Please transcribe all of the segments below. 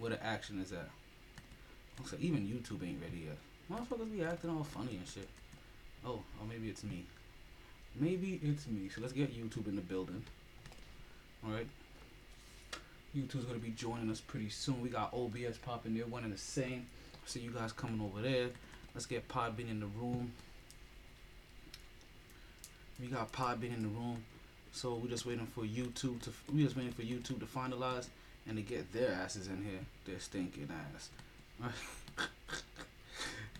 where the action is at. Looks like even YouTube ain't ready yet. Motherfuckers be acting all funny and shit. Oh, or maybe it's me. Maybe it's me. So let's get YouTube in the building. Alright. YouTube's gonna be joining us pretty soon. We got OBS popping there, one and the same. See you guys coming over there. Let's get Podbean in the room. We got Podbean in the room. So we're just waiting for YouTube to we just waiting for YouTube to finalize and to get their asses in here. Their stinking ass.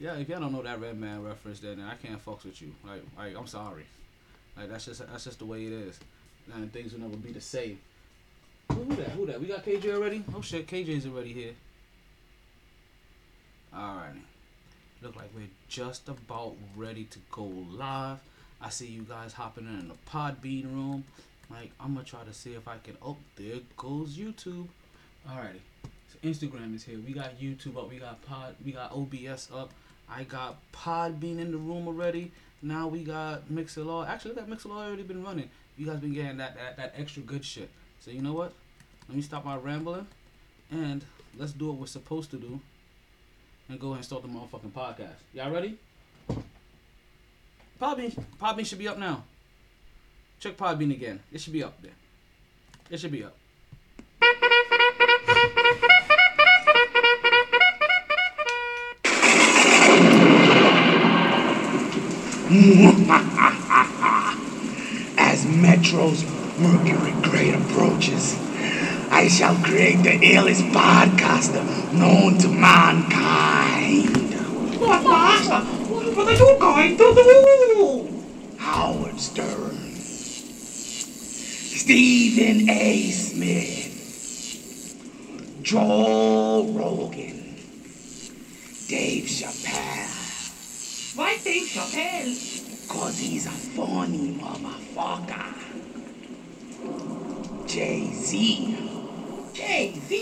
yeah, if y'all don't know that Redman reference, then I can't fucks with you. Like, like I'm sorry. Like that's just that's just the way it is. And things will never be the same. Who that? Who that? We got KJ already? Oh shit, KJ's already here. Alrighty. Look like we're just about ready to go live. I see you guys hopping in the Podbean room. Like, I'm gonna try to see if I can. Oh, there goes YouTube. Alrighty. So Instagram is here. We got YouTube up. We got Pod. We got OBS up. I got Podbean in the room already. Now we got Mixlr. Actually, that Mixlr already been running. You guys been getting that, that that extra good shit. So you know what? Let me stop my rambling, and let's do what we're supposed to do, and go ahead and start the motherfucking podcast. Y'all ready? Podbean, Podbean should be up now. Check Podbean again. It should be up there. It should be up. As Metro's Mercury Grade approaches, I shall create the illest podcaster known to mankind. What, Master? What, what are you going to do? Howard Stern, Stephen A. Smith, Joe Rogan, Dave Chappelle. Why Dave Chappelle? Cause he's a funny motherfucker. Jay-Z. Jay-Z?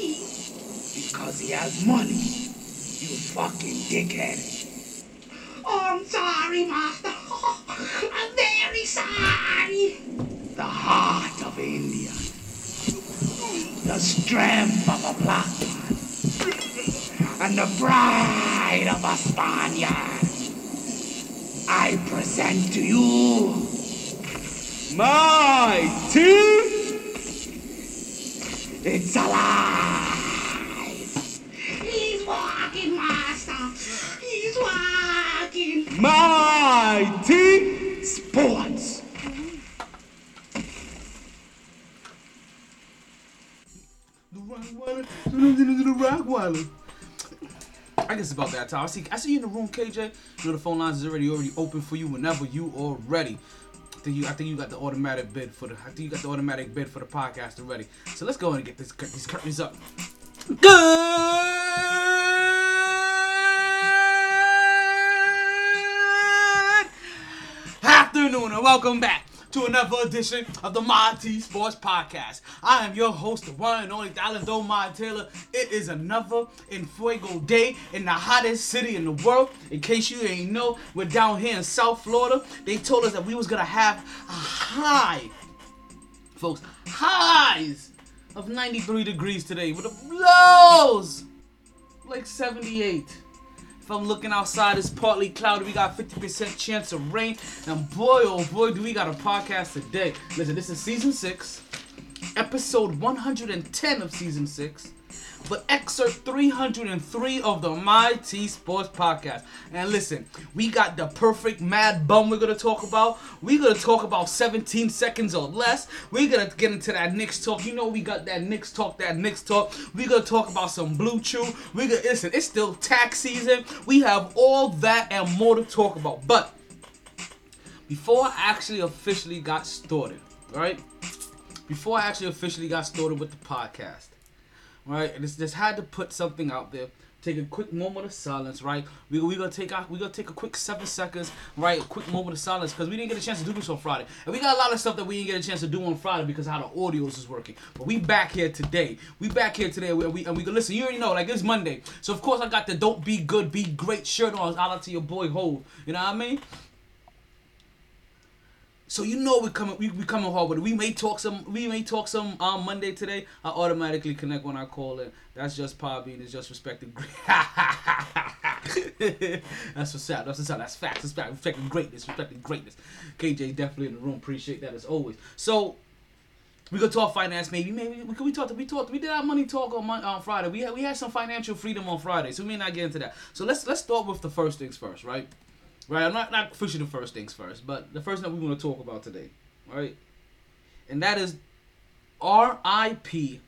Because he has money. You fucking dickhead. Oh, I'm sorry, Master. I'm very sorry. The heart of India. The strength of a black man. And the pride of a Spaniard. I present to you my team. It's alive. He's walking, Master. He's walking. My team sports. I guess about that time. I see, I see you in the room, KJ. You know the phone lines is already already open for you whenever you are ready. I think you, I think you got the automatic bid for the. I think you got the automatic bid for the podcast already. So let's go and get this these curtains up. Good afternoon and welcome back to another edition of the T Sports Podcast. I am your host, the one and only Dallas My Taylor. It is another in Fuego day in the hottest city in the world. In case you ain't know, we're down here in South Florida. They told us that we was gonna have a high, folks, highs of 93 degrees today with the lows like 78. If I'm looking outside, it's partly cloudy. We got 50% chance of rain. And boy, oh boy, do we got a podcast today. Listen, this is season six, episode 110 of season six, but excerpt 303 of the My T Sports podcast. And listen, we got the perfect mad bum we're gonna talk about. We're gonna talk about 17 seconds or less. We're gonna get into that Knicks talk. You know we got that Knicks talk, that Knicks talk. We're gonna talk about some BlueChew. We're gonna listen, it's still tax season. We have all that and more to talk about. But before I actually officially got started, right? Before I actually officially got started with the podcast, right? And just, just had to put something out there. Take a quick moment of silence, right? We we gonna take out we gonna take a quick seven seconds, right? A quick moment of silence because we didn't get a chance to do this on Friday, and we got a lot of stuff that we didn't get a chance to do on Friday because how the audios is working. But we back here today. We back here today, where we and we can listen. You already know, like it's Monday, so of course I got the "Don't Be Good, Be Great" shirt on. I out to your boy Hove. You know what I mean? So you know we coming we, we coming hard with it. We may talk some we may talk some on Monday today. I automatically connect when I call it. That's just Poppy and it's just respecting. That's what's up. That's what's up. That's facts. That's fact. Respecting greatness. Respecting greatness. KJ definitely in the room. Appreciate that as always. So we could talk finance, maybe. Maybe we could we talked. We talked. We did our money talk on on Friday. We had we had some financial freedom on Friday, so we may not get into that. So let's let's start with the first things first, right? Right. I'm not not officially the first things first, but the first thing we want to talk about today, right? And that is R.I.P.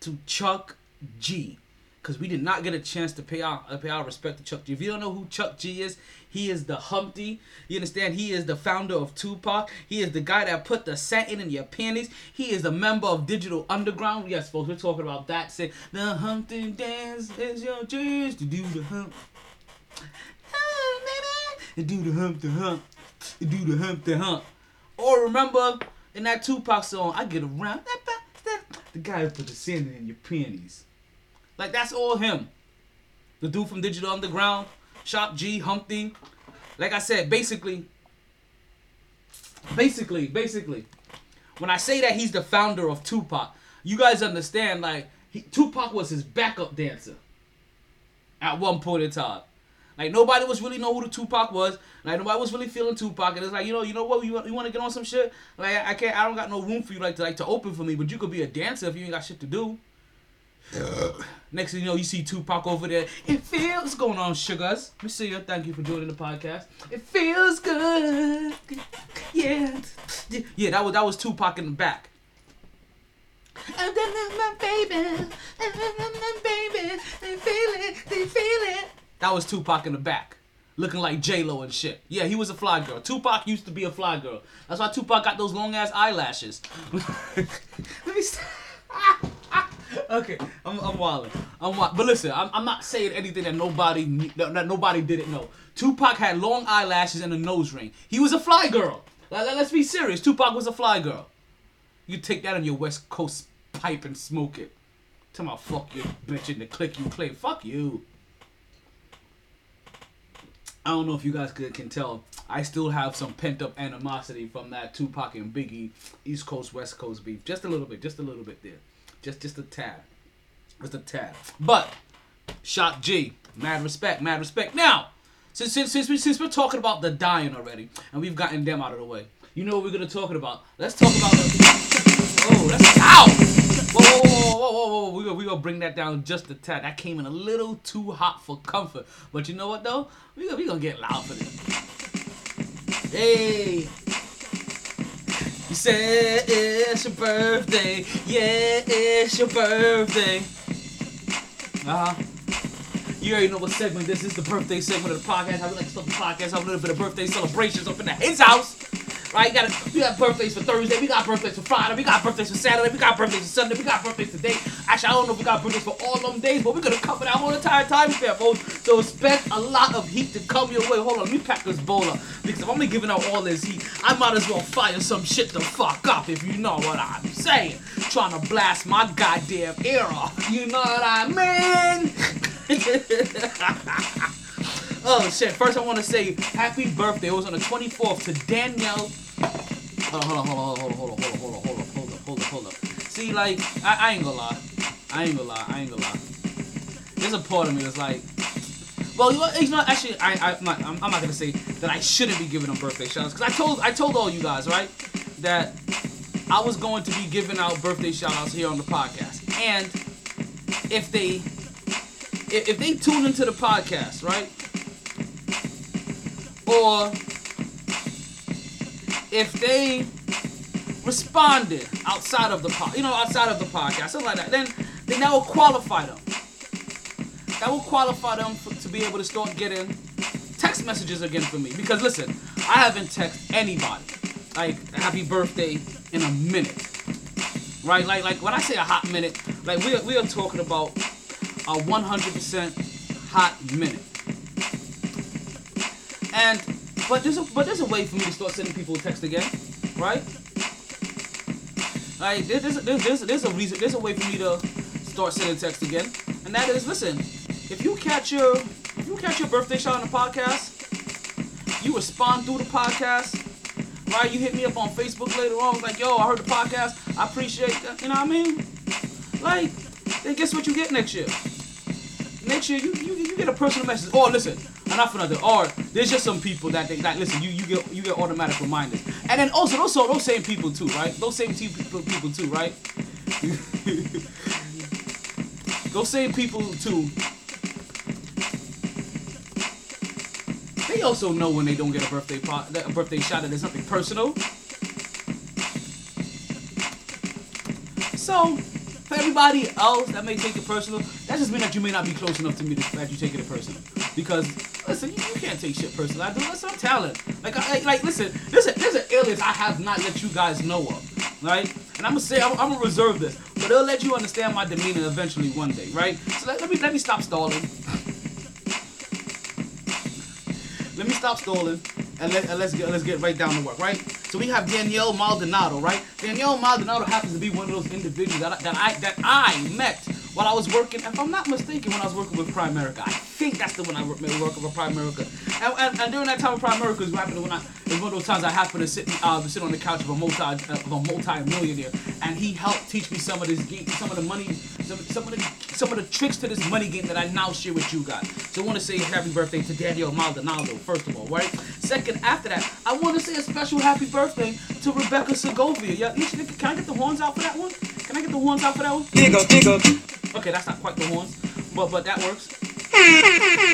to Shock G. Because we did not get a chance to pay our pay our respect to Shock G. If you don't know who Shock G is, he is the Humpty. You understand? He is the founder of Tupac. He is the guy that put the satin in your panties. He is a member of Digital Underground. Yes, folks, we're talking about that. Say the Humpty dance is your chance to do the hump. Oh, baby, do the hump the hump, do the hump the hump. Or remember in that Tupac song, I get around the guy who put the sand in your panties. Like that's all him. The dude from Digital Underground, Shock G, Humpty. Like I said, basically, basically, basically, when I say that he's the founder of Tupac, you guys understand like he, Tupac was his backup dancer at one point in time. Like nobody was really know who the Tupac was. Like nobody was really feeling Tupac, and it's like you know, you know what, you want, you want to get on some shit. Like I can't, I don't got no room for you like to like to open for me, but you could be a dancer if you ain't got shit to do. Next thing you know, you see Tupac over there. It feels going on, sugars. Let me see you. Thank you for joining the podcast. It feels good. Yeah. Yeah, that was that was Tupac in the back. Then my baby, then my baby, they feel it, they feel it. That was Tupac in the back, looking like J Lo and shit. Yeah, he was a fly girl. Tupac used to be a fly girl. That's why Tupac got those long ass eyelashes. Let me. St- okay, I'm I'm wilding. I'm wild. But listen, I'm, I'm not saying anything that nobody that, nobody didn't know. Tupac had long eyelashes and a nose ring. He was a fly girl. Let's be serious. Tupac was a fly girl. You take that on your West Coast pipe and smoke it. Tell my fuck you bitch in the click you play. Fuck you. I don't know if you guys could, can tell. I still have some pent up animosity from that Tupac and Biggie East Coast West Coast beef. Just a little bit, just a little bit there. Just just a tad. Just a tad. But Shock G, mad respect, mad respect. Now, since since since, we, since we're talking about the dying already, and we've gotten them out of the way, you know what we're gonna talk about? Let's talk about the. Oh, that's ow! Whoa, whoa, whoa, whoa, whoa, whoa! We gonna we gonna bring that down just a tad. That came in a little too hot for comfort. But you know what though? We gonna we gonna get loud for this. Hey. You said it's your birthday. Yeah, it's your birthday. Uh huh. You already know what segment this is. The birthday segment of the podcast. How we like to start the podcast. Have a little bit of birthday celebrations up in the his house. Right? Got we got birthdays for Thursday. We got birthdays for Friday. We got birthdays for Saturday. We got birthdays for Sunday. We got birthdays today. Actually, I don't know if we got birthdays for all them days, but we're gonna cover that whole entire time span, folks. So expect a lot of heat to come your way. Hold on, let me pack this bowl up because if I'm only giving out all this heat, I might as well fire some shit the fuck up if you know what I'm saying. Trying to blast my goddamn ear off. You know what I mean? oh shit! First, I want to say happy birthday. It was on the 24th to Danielle. Hold on, hold on, hold on, hold on, hold on, hold on, hold on, hold on, hold on, hold on. See, like, I, I ain't gonna lie. I ain't gonna lie. I ain't gonna lie. There's a part of me that's like, well, you know, you know actually, I, I, am not, I'm, I'm not gonna say that I shouldn't be giving them birthday shoutouts because I told, I told all you guys, right, that I was going to be giving out birthday shoutouts here on the podcast. And if they, if, if they tune into the podcast, right, or if they responded outside of the pod, you know, outside of the podcast, something like that, then then that will qualify them. That will qualify them for, to be able to start getting text messages again for me. Because listen, I haven't texted anybody like happy birthday in a minute. Right? Like like when I say a hot minute, like we are, we are talking about a 100% hot minute. And but there's a but there's a way for me to start sending people a text again, right? Like there- there's there's there's, there's a reason there's a way for me to start sending text again, and that is listen, if you catch your if you catch your birthday shot on the podcast, you respond through the podcast. Right, you hit me up on Facebook later on, like, yo, I heard the podcast. I appreciate that. You know what I mean? Like, then guess what you get next year? Next year, you, you, you get a personal message. Oh, listen, enough for nothing. Or there's just some people that they like. Listen, you you get you get automatic reminders. And then also those those same people too, right? Those same people people too, right? those same people too. They also know when they don't get a birthday pot, a birthday shot that there's nothing personal. So, for everybody else that may take it personal, that just means that you may not be close enough to me that you take it personal. Because listen, you, you can't take shit personal. I do. Listen, I'm talent. Like, I, like, listen, there's a there's an alias I have not let you guys know of, right? And I'm gonna say I'm, I'm gonna reserve this, but it'll let you understand my demeanor eventually one day, right? So let, let me let me stop stalling. Let me stop stalling and, let, let's get let's get right down to work, right? So we have Danielle Maldonado, right? Danielle Maldonado happens to be one of those individuals that I, that I that I met while I was working. If I'm not mistaken, when I was working with Primerica, I think that's the one I worked with Primerica. And, and, and during that time of Primerica is when I it was one of those times I happened to sit uh, sit on the couch of a multi of a multi millionaire, and he helped teach me some of this game, some of the money, some, some of the some of the tricks to this money game that I now share with you guys. So I want to say happy birthday to Daniel Maldonado, first of all, right? Second, after that, I want to say a special happy birthday to Rebecca Segovia. Yeah, can I get the horns out for that one? Can I get the horns out for that one? Digga, digga. Okay, that's not quite the horns, but but that works. Thank you, thank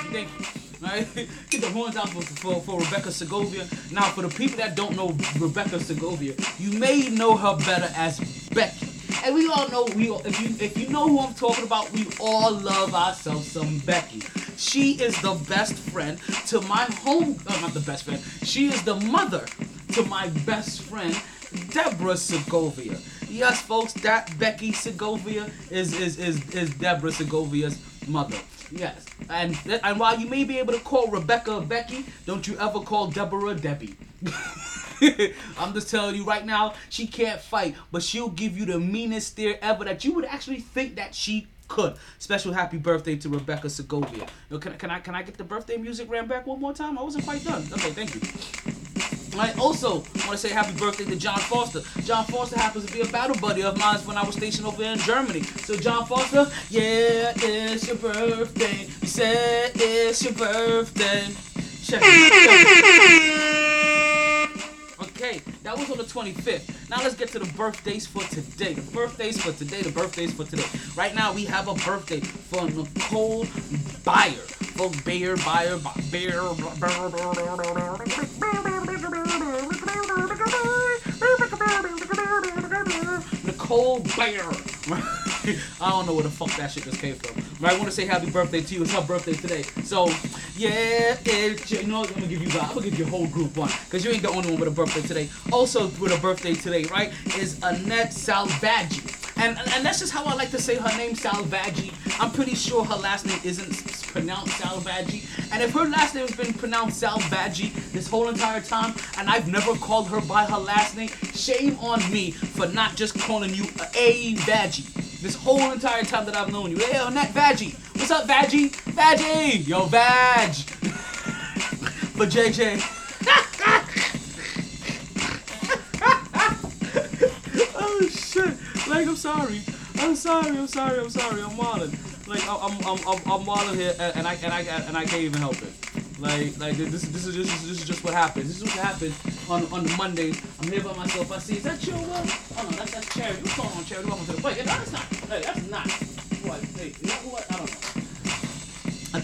you, thank you. Right? Get the horns out for, for, for Rebecca Segovia. Now, for the people that don't know Rebecca Segovia, you may know her better as Becky. And we all know we all, if you if you know who I'm talking about, we all love ourselves some Becky. She is the best friend to my home. Uh, not the best friend. She is the mother to my best friend, Deborah Segovia. Yes, folks, that Becky Segovia is is is, is Deborah Segovia's mother. Yes, and and while you may be able to call Rebecca Becky, don't you ever call Deborah Debbie. I'm just telling you right now, she can't fight, but she'll give you the meanest stare ever that you would actually think that she could. Special happy birthday to Rebecca Segovia. Yo, can, can I can I get the birthday music ran back one more time? I wasn't quite done. Okay, thank you. I also want to say happy birthday to John Foster. John Foster happens to be a battle buddy of mine when I was stationed over in Germany. So John Foster, yeah, it's your birthday. You said it's your birthday. Check it. Okay, that was on the 25th. Now let's get to the birthdays for today. The birthdays for today. The birthdays for today. Right now we have a birthday for Nicole Byer. For Bayer, Bayer, Bayer. Nicole Bayer. I don't know where the fuck that shit just came from. But I want to say happy birthday to you. It's her birthday today. So, yeah, you know what? I'm going to give you I'm going to give you a whole group one. Because you ain't the only one with a birthday today. Also with a birthday today, right, is Annette Salvaggi. And, and that's just how I like to say her name, Salvaggi. I'm pretty sure her last name isn't pronounced Salvaggi. And if her last name has been pronounced Salvaggi this whole entire time, and I've never called her by her last name, shame on me for not just calling you a Vaggie. This whole entire time that I've known you. Hey, Annette Vaggie. What's up, Vaggie? Vaggie! Yo, Vag! for JJ. oh, shit. Like, I'm sorry. I'm sorry. I'm sorry. I'm sorry. I'm wilding. Like, I'm I'm I'm I'm wilding here, and, I and I and I can't even help it. Like like this this is just this is just what happens. This is what happens on on the Mondays. I'm here by myself. I see. Is that your one? Oh no, that's that's Charity. What's going on, Charity? Welcome to the. No, that's not. Hey, that's not. What? Hey, you know what? I don't know.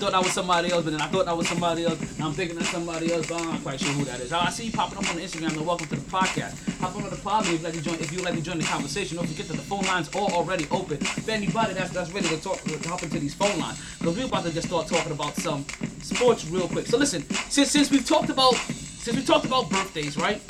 Thought that was somebody else, but then I thought that was somebody else. And I'm thinking that's somebody else, but I'm not quite sure who that is. Ah, I see you popping up on the Instagram. And welcome to the podcast. Hop on the pod if you like to join. If you like to join the conversation, don't forget that the phone lines are already open. For anybody that's that's ready to talk, to hop into these phone lines, because we're about to just start talking about some sports real quick. So listen, since since we've talked about since we talked about birthdays, right?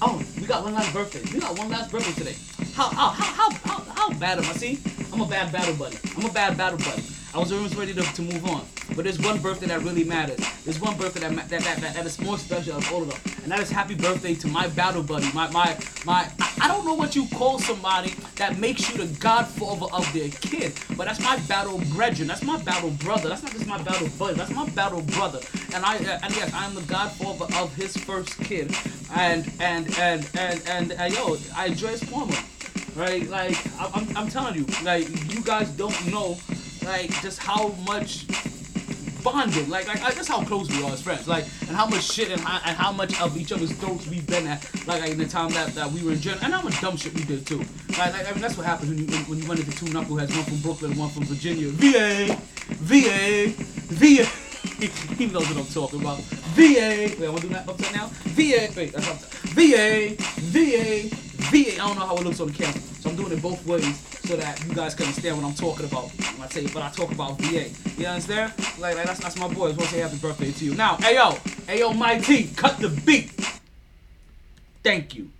Oh, we got one last birthday. We got one last birthday today. How how how how how, how bad am I? See, I'm a bad battle buddy. I'm a bad battle buddy. I was almost ready to, to move on. But there's one birthday that really matters. There's one birthday that that, that, that, that is more special of all of them, and that is happy birthday to my battle buddy, my my my. I, I don't know what you call somebody that makes you the godfather of their kid, but that's my battle brethren. That's my battle brother. That's not just my battle buddy. That's my battle brother. And I uh, and yes, I am the godfather of his first kid. And and and and and, and yo, I enjoy Palmer right? Like I- I'm, I'm telling you, like you guys don't know, like just how much bonding, like like that's how close we are as friends, like and how much shit and, how- and how much of each other's throats we've been at, like, like in the time that, that we were in jail, and how much dumb shit we did too. Like, like I mean that's what happens when you when, you run into two knuckleheads, one from Brooklyn, one from Virginia. VA, VA, VA. He knows what I'm talking about. VA. Wait, I want to do that upside now. VA. Wait, that's upside. VA. VA. VA. I don't know how it looks on the camera, so I'm doing it both ways so that you guys can understand what I'm talking about when I you, but I talk about VA. You understand? Like, like that's that's my boy. I just want to say happy birthday to you. Now, ayo, ayo, my T, cut the beat. Thank you.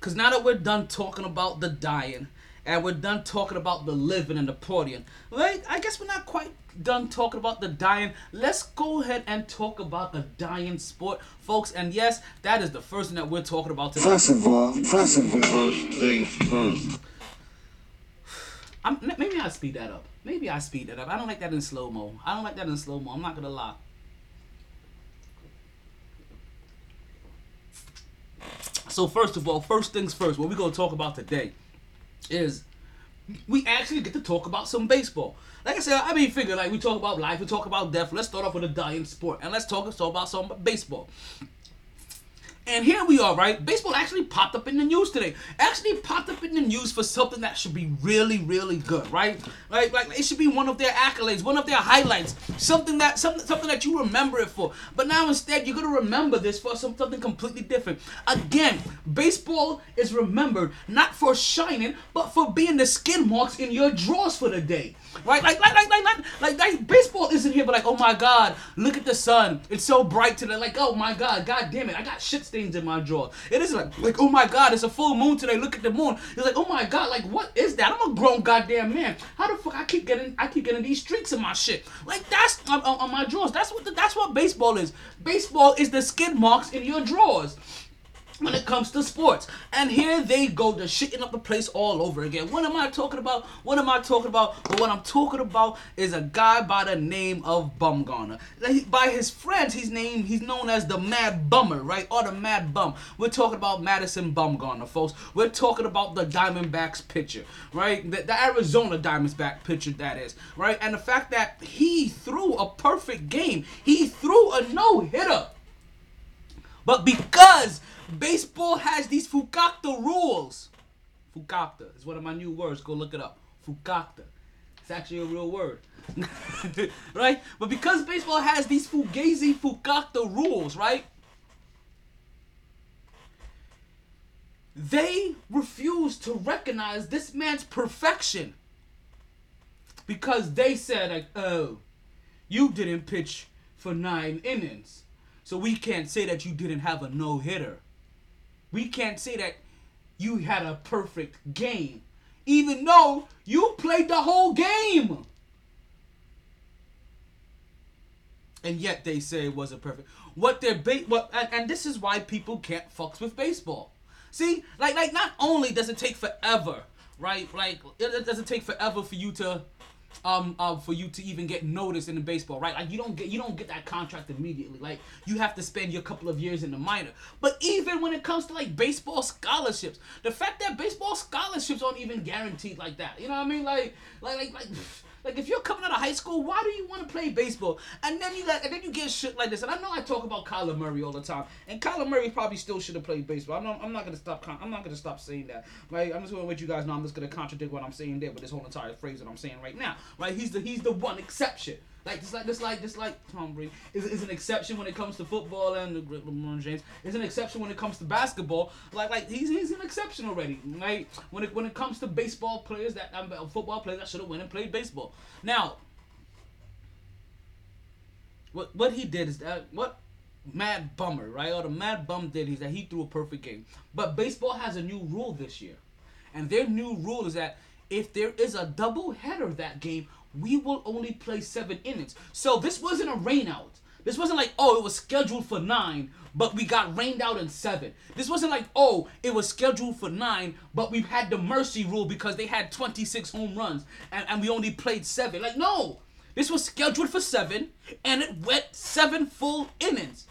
Cause now that we're done talking about the dying, and we're done talking about the living and the partying, right? I guess we're not quite done talking about the dying. Let's go ahead and talk about the dying sport, folks. And yes, that is the first thing that we're talking about today. First of all, first of all, First things first. I'm, maybe I speed that up. Maybe I speed that up. I don't like that in slow mo. I don't like that in slow mo. I'm not gonna lie. So first of all, first things first. What we're gonna talk about today is we actually get to talk about some baseball. Like I said, I mean, figure like we talk about life, we talk about death. Let's start off with a dying sport, and let's talk, talk about some baseball. And here we are, right? Baseball actually popped up in the news today. Actually popped up in the news for something that should be really, really good, right? Like, like it should be one of their accolades, one of their highlights, something that something something that you remember it for. But now instead, you're gonna remember this for some, something completely different. Again, baseball is remembered not for shining, but for being the skin marks in your drawers for the day. Right, like, like, like, like, like, like, like, baseball isn't here, but like, oh my God, look at the sun, it's so bright today. Like, oh my God, God damn it, I got shit stains in my drawer. It isn't like, like, oh my God, it's a full moon today. Look at the moon. It's like, oh my God, like, what is that? I'm a grown goddamn man. How the fuck I keep getting, I keep getting these streaks in my shit. Like, that's on, on, on my drawers. That's what, the, that's what baseball is. Baseball is the skid marks in your drawers when it comes to sports. And here they go, they're shitting up the place all over again. What am I talking about? What am I talking about? But what I'm talking about is a guy by the name of Bumgarner. By his friends, he's named, he's known as the Mad Bummer, right? Or the Mad Bum. We're talking about Madison Bumgarner, folks. We're talking about the Diamondbacks pitcher, right? The, the Arizona Diamondback pitcher, that is, right? And the fact that he threw a perfect game, he threw a no hitter. But because baseball has these Fukakta rules, Fukakta is one of my new words. Go look it up. Fukakta. It's actually a real word. right? But because baseball has these Fugazi Fukakta rules, right? They refuse to recognize this man's perfection. Because they said, like, oh, you didn't pitch for nine innings. So we can't say that you didn't have a no hitter. We can't say that you had a perfect game, even though you played the whole game. And yet they say it wasn't perfect. What they're ba- what and, and this is why people can't fucks with baseball. See, like like not only does it take forever, right? Like it, it doesn't take forever for you to um uh, for you to even get noticed in the baseball, right? Like you don't get you don't get that contract immediately. Like you have to spend your couple of years in the minor. But even when it comes to like baseball scholarships, the fact that baseball scholarships aren't even guaranteed like that. You know what I mean? Like like like like like if you're coming out of high school, why do you want to play baseball? And then you got and then you get shit like this. And I know I talk about Kyler Murray all the time, and Kyler Murray probably still should have played baseball. I'm not, I'm not gonna stop. I'm not gonna stop saying that. Right? I'm just gonna let you guys know. I'm just gonna contradict what I'm saying there with this whole entire phrase that I'm saying right now. Right? He's the he's the one exception. Like just like just like just like Tom Brady is, is an exception when it comes to football and LeBron James is an exception when it comes to basketball. Like like he's he's an exception already. Right? When it when it comes to baseball players that um, football players that should have went and played baseball. Now what what he did is that what Mad Bummer, right? Or the Mad Bum did is that he threw a perfect game. But baseball has a new rule this year. And their new rule is that if there is a double header that game, we will only play seven innings. So this wasn't a rainout. This wasn't like, oh, it was scheduled for nine, but we got rained out in seven. This wasn't like, oh, it was scheduled for nine, but we've had the mercy rule because they had 26 home runs and, and we only played seven. Like, no. This was scheduled for seven, and it went seven full innings.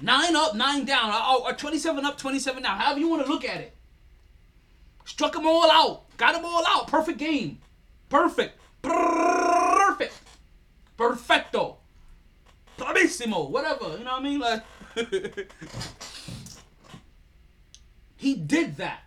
Nine up, nine down, or, or 27 up, 27 down. However you want to look at it. Struck them all out. Got them all out. Perfect game. Perfect. Perfect. Perfecto. Bravissimo. Whatever. You know what I mean? Like He did that.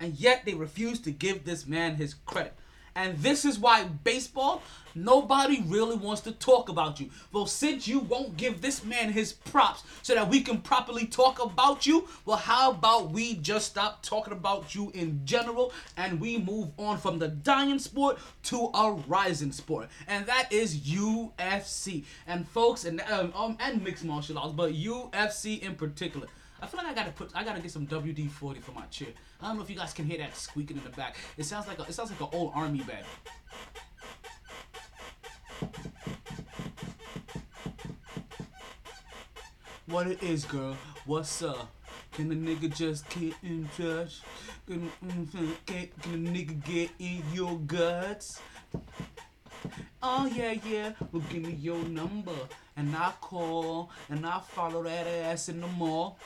And yet they refuse to give this man his credit. And this is why baseball, nobody really wants to talk about you. Well, since you won't give this man his props so that we can properly talk about you, well, how about we just stop talking about you in general and we move on from the dying sport to a rising sport, and that is UFC. And folks, and um, um and mixed martial arts, but UFC in particular. I feel like I gotta put, I gotta get some WD forty for my chair. I don't know if you guys can hear that squeaking in the back. It sounds like a, it sounds like an old army bed. What it is, girl? What's up? Can a nigga just get in touch? Can, mm, can, can a nigga get in your guts? Oh yeah, yeah. Well, give me your number, and I call, and I follow that ass in the mall.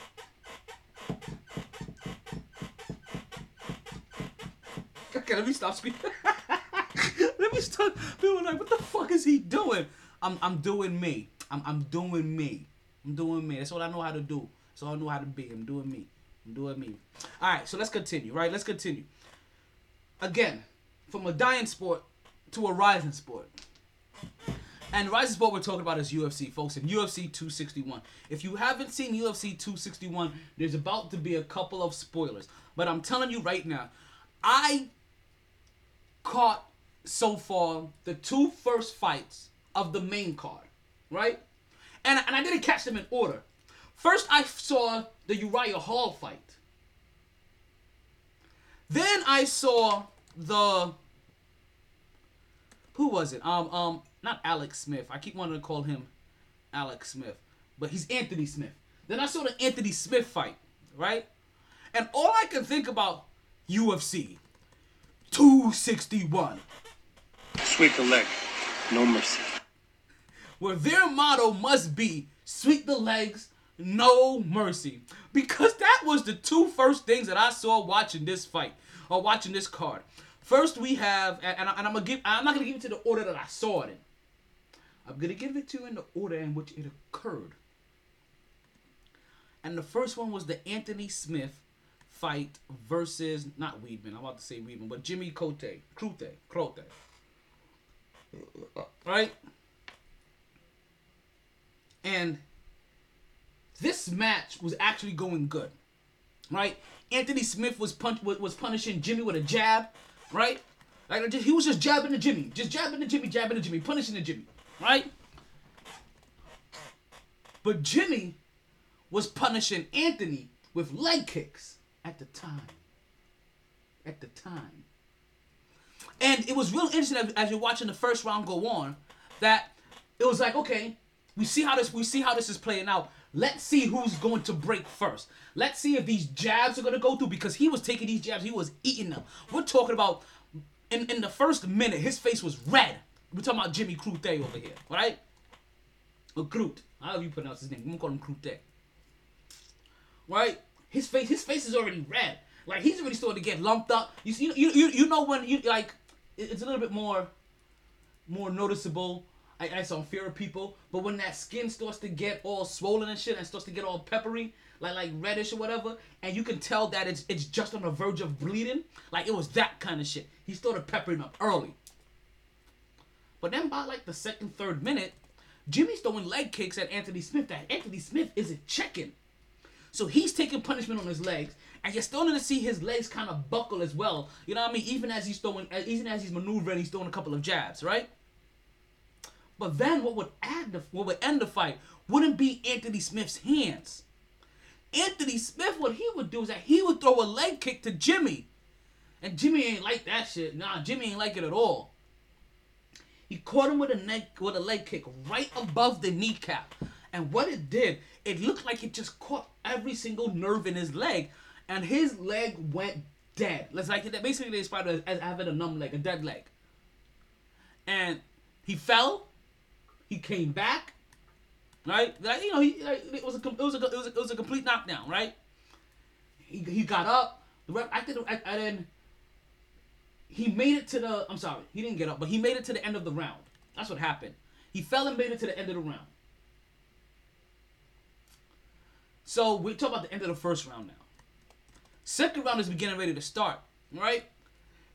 Okay, let me stop speaking. let me stop. People like, what the fuck is he doing? I'm, I'm doing me. I'm, I'm doing me. I'm doing me. That's all I know how to do. That's all I know how to be. I'm doing me. I'm doing me. All right, so let's continue. Right, let's continue. Again, from a dying sport to a rising sport. And rising sport we're talking about is UFC, folks, and UFC 261. If you haven't seen UFC 261, there's about to be a couple of spoilers. But I'm telling you right now, I caught so far the two first fights of the main card, right? And, and I didn't catch them in order. First, I saw the Uriah Hall fight. Then I saw the who was it? Um, um, not Alex Smith. I keep wanting to call him Alex Smith, but he's Anthony Smith. Then I saw the Anthony Smith fight, right? And all I can think about UFC 261, Sweep the leg. No mercy. Where their motto must be "Sweep the legs, no mercy," because that was the two first things that I saw watching this fight or watching this card. First, we have, and, I, I'm gonna give. I'm not gonna give it to the order that I saw it in. I'm gonna give it to you in the order in which it occurred. And the first one was the Anthony Smith fight versus not Weedman. I'm about to say Weedman, but Jimmy Cote, Crute, Crote. Uh, uh, uh. Right? And this match was actually going good. Right? Anthony Smith was punch was punishing Jimmy with a jab, right? Like he was just jabbing the Jimmy, just jabbing the Jimmy, jabbing the Jimmy, punishing the Jimmy, right? But Jimmy was punishing Anthony with leg kicks at the time. At the time. And it was real interesting as, as you're watching the first round go on that it was like, okay, we see how this we see how this is playing out. Let's see who's going to break first. Let's see if these jabs are gonna go through because he was taking these jabs, he was eating them. We're talking about in, in the first minute, his face was red. We're talking about Jimmy Crute over here, right? Or Crute. However you pronounce his name. I'm gonna call him Crute. Right? His face, his face is already red. Like he's already starting to get lumped up. You see, you you, you know when you like, it's a little bit more, more noticeable. I, saw fear of people, but when that skin starts to get all swollen and shit, and starts to get all peppery, like like reddish or whatever, and you can tell that it's it's just on the verge of bleeding, like it was that kind of shit. He started peppering up early. But then by like the second, third minute, Jimmy's throwing leg kicks at Anthony Smith that Anthony Smith isn't checking. So he's taking punishment on his legs, and you're starting to see his legs kind of buckle as well. You know what I mean? Even as he's throwing, even as he's maneuvering, he's throwing a couple of jabs, right? But then what would add the what would end the fight wouldn't be Anthony Smith's hands. Anthony Smith, what he would do is that he would throw a leg kick to Jimmy. And Jimmy ain't like that shit. Nah, Jimmy ain't like it at all. He caught him with a neck with a leg kick right above the kneecap. And what it did, it looked like it just caught every single nerve in his leg, and his leg went dead. Let's like that basically they described it as having a numb leg, a dead leg. And he fell. He came back. Right, like, you know, he like, it was a it was a it was a, it was a complete knockdown. Right. He, he got up. The ref acted and then he made it to the. I'm sorry, he didn't get up, but he made it to the end of the round. That's what happened. He fell and made it to the end of the round. So we talk about the end of the first round now. Second round is beginning ready to start, right?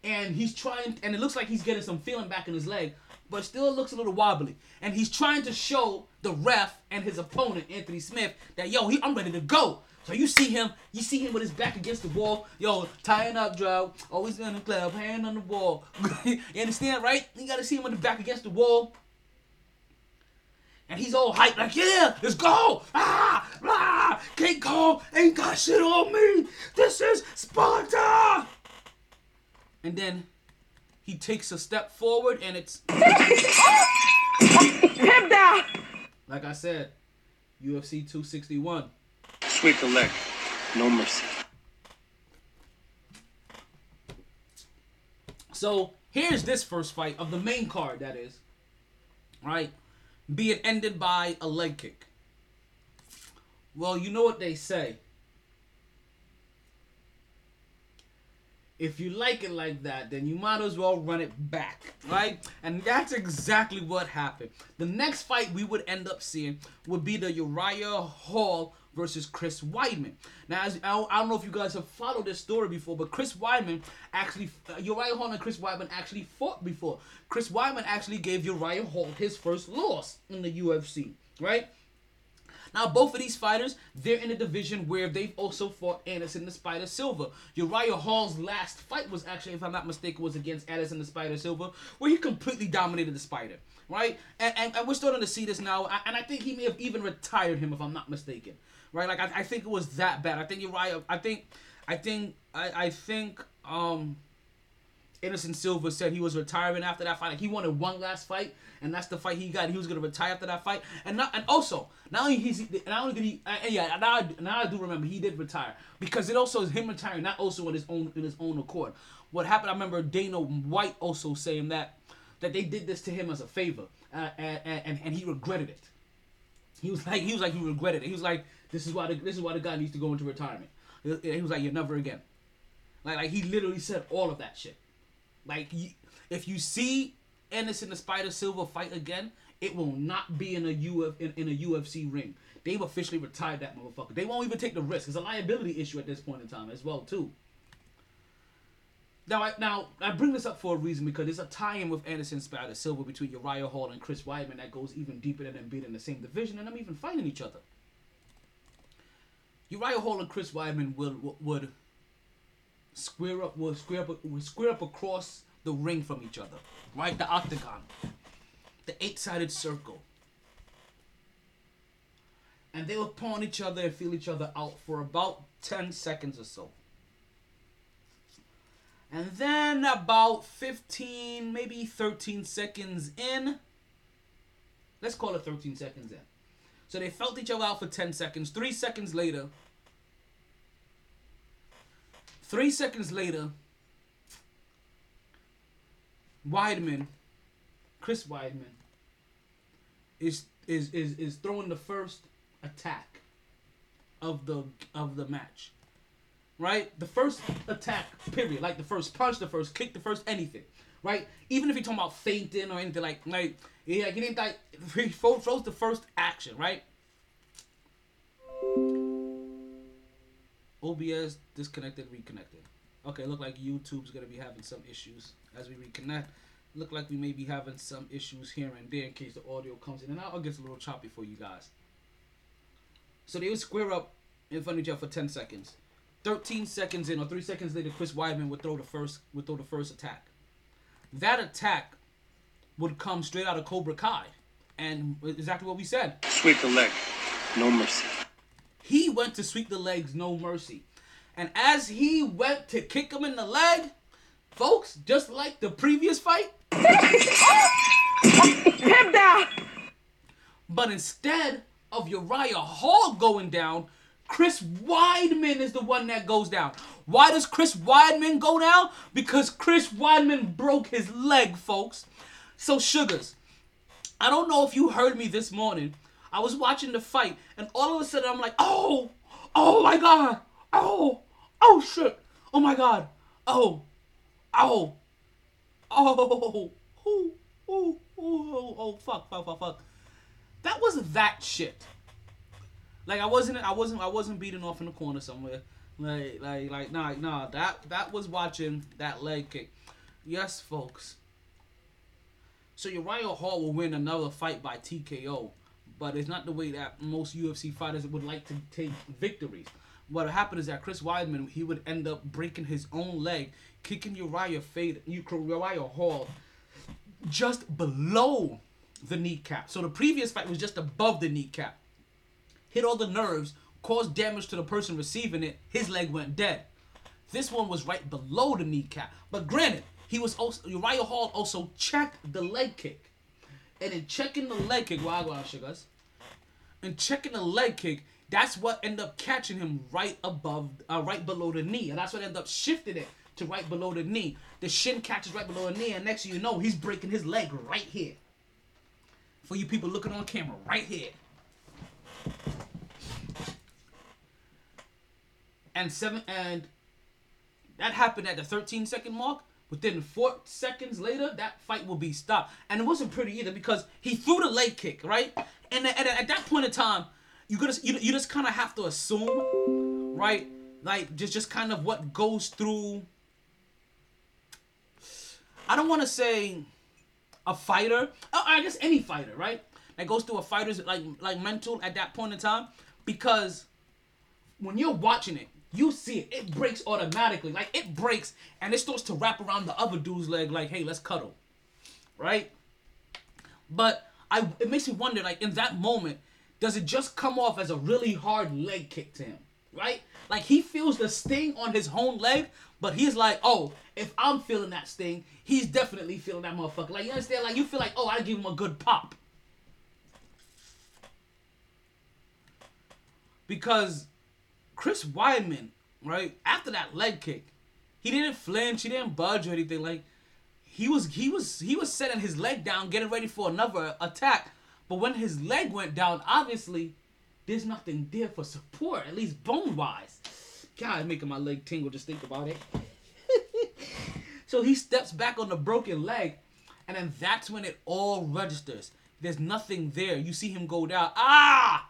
And he's trying, and it looks like he's getting some feeling back in his leg, but still looks a little wobbly. And he's trying to show the ref and his opponent, Anthony Smith, that yo, he, I'm ready to go. So you see him, you see him with his back against the wall, yo, tying up, Joe, always in the club, hand on the wall. you understand, right? You gotta see him with the back against the wall. And he's all hyped, like, yeah, let's go! Ah! Ah! King Kong ain't got shit on me! This is Sparta! And then he takes a step forward and it's Him down. like I said, UFC 261. Sweep the leg. No mercy. So here's this first fight of the main card, that is. Right? Being ended by a leg kick. Well, you know what they say. If you like it like that, then you might as well run it back, right? And that's exactly what happened. The next fight we would end up seeing would be the Uriah Hall versus Chris Weidman. Now, as, I, don't, I don't know if you guys have followed this story before, but Chris Weidman actually, uh, Uriah Hall and Chris Weidman actually fought before. Chris Weidman actually gave Uriah Hall his first loss in the UFC, right? Now, both of these fighters, they're in a division where they've also fought Anderson the Spider Silva. Uriah Hall's last fight was actually, if I'm not mistaken, was against Anderson the Spider Silva, where he completely dominated the Spider, right? And, and, and we're starting to see this now, and I think he may have even retired him, if I'm not mistaken, right? Like, I, I think it was that bad. I think Uriah, I think, I think, I, I think, um, Anderson Silva said he was retiring after that fight. Like he wanted one last fight, and that's the fight he got. He was gonna retire after that fight, and not and also not only he's not only did he uh, yeah now I, now I do remember he did retire because it also is him retiring, not also in his own in his own accord. What happened? I remember Dana White also saying that that they did this to him as a favor, uh, and, and and he regretted it. He was like he was like he regretted it. He was like this is why the, this is why the guy needs to go into retirement. He was like you're never again. Like like he literally said all of that shit. Like, if you see Anderson the Spider Silva fight again, it will not be in a Uf in, in a UFC ring. They've officially retired that motherfucker. They won't even take the risk. It's a liability issue at this point in time as well too. Now, I, now I bring this up for a reason because there's a tie-in with Anderson Spider Silva between Uriah Hall and Chris Weidman that goes even deeper than them being in the same division and them even fighting each other. Uriah Hall and Chris Weidman would would square up will square up will square up across the ring from each other. Right? The octagon. The eight sided circle. And they will pawn each other and feel each other out for about 10 seconds or so. And then about 15, maybe 13 seconds in. Let's call it 13 seconds in. So they felt each other out for 10 seconds. Three seconds later, Three seconds later, Weidman, Chris Weidman, is is is is throwing the first attack of the of the match. Right? The first attack, period. Like the first punch, the first kick, the first anything. Right? Even if you're talking about feinting or anything like like yeah, he didn't like he throws the first action, right? OBS disconnected, reconnected. Okay, look like YouTube's gonna be having some issues as we reconnect. Look like we may be having some issues here and there in case the audio comes in and out or gets a little choppy for you guys. So they would square up in front of each other for 10 seconds. 13 seconds in or 3 seconds later, Chris Weidman would throw the first would throw the first attack. That attack would come straight out of Cobra Kai. And exactly what we said. Sweep the leg. No mercy. He went to sweep the legs, no mercy. And as he went to kick him in the leg, folks, just like the previous fight, Him down. But instead of Uriah Hall going down, Chris Weidman is the one that goes down. Why does Chris Weidman go down? Because Chris Weidman broke his leg, folks. So, Sugars, I don't know if you heard me this morning. I was watching the fight, and all of a sudden I'm like, oh, oh my God, oh, oh shit, oh my God, oh, oh, oh, oh, oh, oh, oh, fuck, fuck, fuck, fuck. That wasn't that shit. Like I wasn't, I wasn't, I wasn't beating off in the corner somewhere. Like, like, like, nah, nah. That that was watching that leg kick. Yes, folks. So Uriah Hall will win another fight by TKO, but it's not the way that most UFC fighters would like to take victories. What happened is that Chris Weidman he would end up breaking his own leg, kicking Uriah fade Uriah Hall just below the kneecap. So the previous fight was just above the kneecap. Hit all the nerves, caused damage to the person receiving it. His leg went dead. This one was right below the kneecap. But granted, he was also Uriah Hall also checked the leg kick. And in checking the leg kick, wow, sugars. And checking the leg kick, that's what ended up catching him right above, uh, right below the knee, and that's what ended up shifting it to right below the knee. The shin catches right below the knee, and next you know, he's breaking his leg right here. For you people looking on camera, right here. And seven and that happened at the 13 second mark. Within four seconds later, that fight will be stopped. And it wasn't pretty either because he threw the leg kick, right? And, and at that point in time, you gonna you, you just kind of have to assume, right? Like just just kind of what goes through. I don't want to say a fighter. Oh, I guess any fighter, right? That goes through a fighter's like like mental at that point in time, because when you're watching it, you see it. It breaks automatically. Like it breaks and it starts to wrap around the other dude's leg. Like, hey, let's cuddle, right? But I it makes me wonder. Like in that moment, does it just come off as a really hard leg kick to him, right? Like he feels the sting on his own leg, but he's like, oh, if I'm feeling that sting, he's definitely feeling that motherfucker. Like you understand? Like you feel like, oh, I give him a good pop. Because Chris Weidman, right after that leg kick, he didn't flinch, he didn't budge or anything. Like he was, he was, he was setting his leg down, getting ready for another attack. But when his leg went down, obviously, there's nothing there for support, at least bone wise. God, it's making my leg tingle just think about it. so he steps back on the broken leg, and then that's when it all registers. There's nothing there. You see him go down. Ah!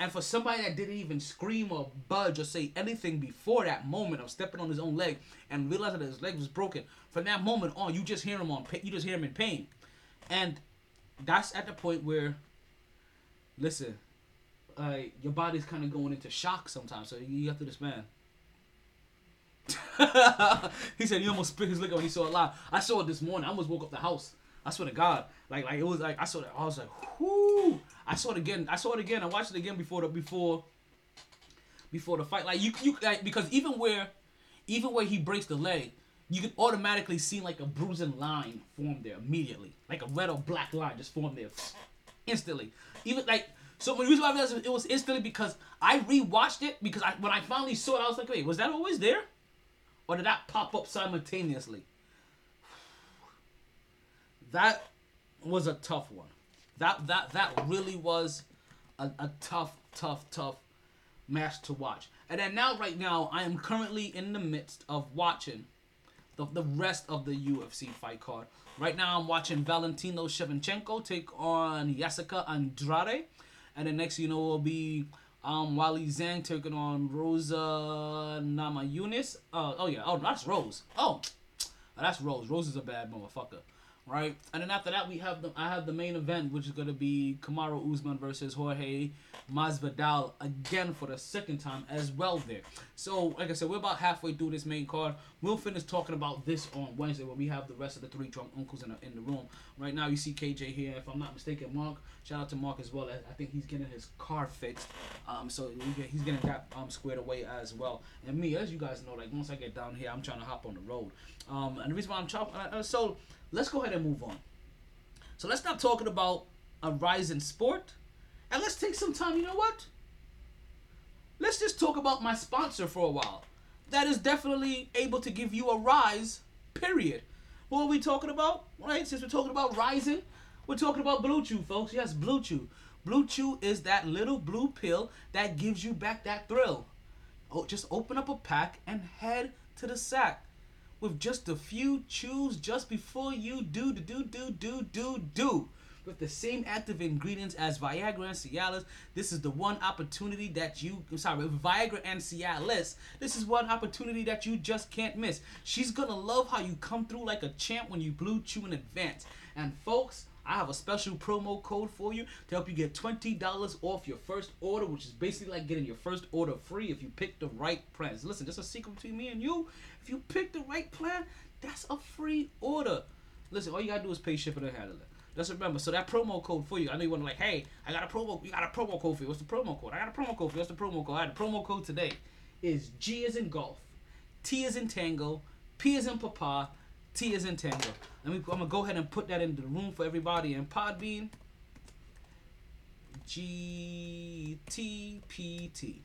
And for somebody that didn't even scream or budge or say anything before that moment of stepping on his own leg and realizing that his leg was broken, from that moment on, you just hear him on. You just hear him in pain, and that's at the point where, listen, uh, your body's kind of going into shock sometimes. So you have to this man. he said he almost spit his liquor when he saw it live. I saw it this morning. I almost woke up the house. I swear to God, like like it was like I saw it. I was like, whoo! I saw it again. I saw it again. I watched it again before the before before the fight. Like you you like because even where even where he breaks the leg, you can automatically see like a bruising line form there immediately, like a red or black line just formed there instantly. Even like so, the reason why I it was instantly because I rewatched it because I when I finally saw it, I was like, wait, was that always there, or did that pop up simultaneously? That was a tough one. That that that really was a, a tough, tough, tough match to watch. And then now, right now, I am currently in the midst of watching the, the rest of the UFC fight card. Right now, I'm watching Valentina Shevchenko take on Jessica Andrade. And then next, you know, will be um, Weili Zhang taking on Rosa Namajunas. Uh, oh, yeah. Oh, that's Rose. Oh, that's Rose. Rose is a bad motherfucker right? And then after that, we have the I have the main event, which is gonna be Kamaru Usman versus Jorge Masvidal again for the second time as well. There. So, like I said, we're about halfway through this main card. We'll finish talking about this on Wednesday when we have the rest of the three drunk uncles in the, in the room. Right now, you see KJ here. If I'm not mistaken, Mark. Shout out to Mark as well. I think he's getting his car fixed. Um, so he's getting that um squared away as well. And me, as you guys know, like once I get down here, I'm trying to hop on the road. Um, and the reason why I'm chopping, uh, so let's go ahead and move on. So let's stop talking about a rise in sport, and let's take some time. You know what? Let's just talk about my sponsor for a while. That is definitely able to give you a rise. Period. What are we talking about? Right? Since we're talking about rising, we're talking about BlueChew, folks. Yes, BlueChew. Blue Chew is that little blue pill that gives you back that thrill. Oh, just open up a pack and head to the sack with just a few chews just before you do do do do do do do. With the same active ingredients as Viagra and Cialis, this is the one opportunity that you I'm sorry, Viagra and Cialis, this is one opportunity that you just can't miss. She's gonna love how you come through like a champ when you blue chew in advance. And folks, I have a special promo code for you to help you get $20 off your first order, which is basically like getting your first order free if you pick the right plans. Listen, just a secret between me and you. If you pick the right plan, that's a free order. Listen, all you gotta do is pay shipping and handling. Just remember, so that promo code for you. I know you want to like, hey, I got a promo. You got a promo code for you. What's the promo code? I got a promo code for you. What's the promo code? I had a promo code today. Is G is in golf, T is in tango, P is in papa, T is in tango. Let me. I'm gonna go ahead and put that into the room for everybody in Podbean. G T P T.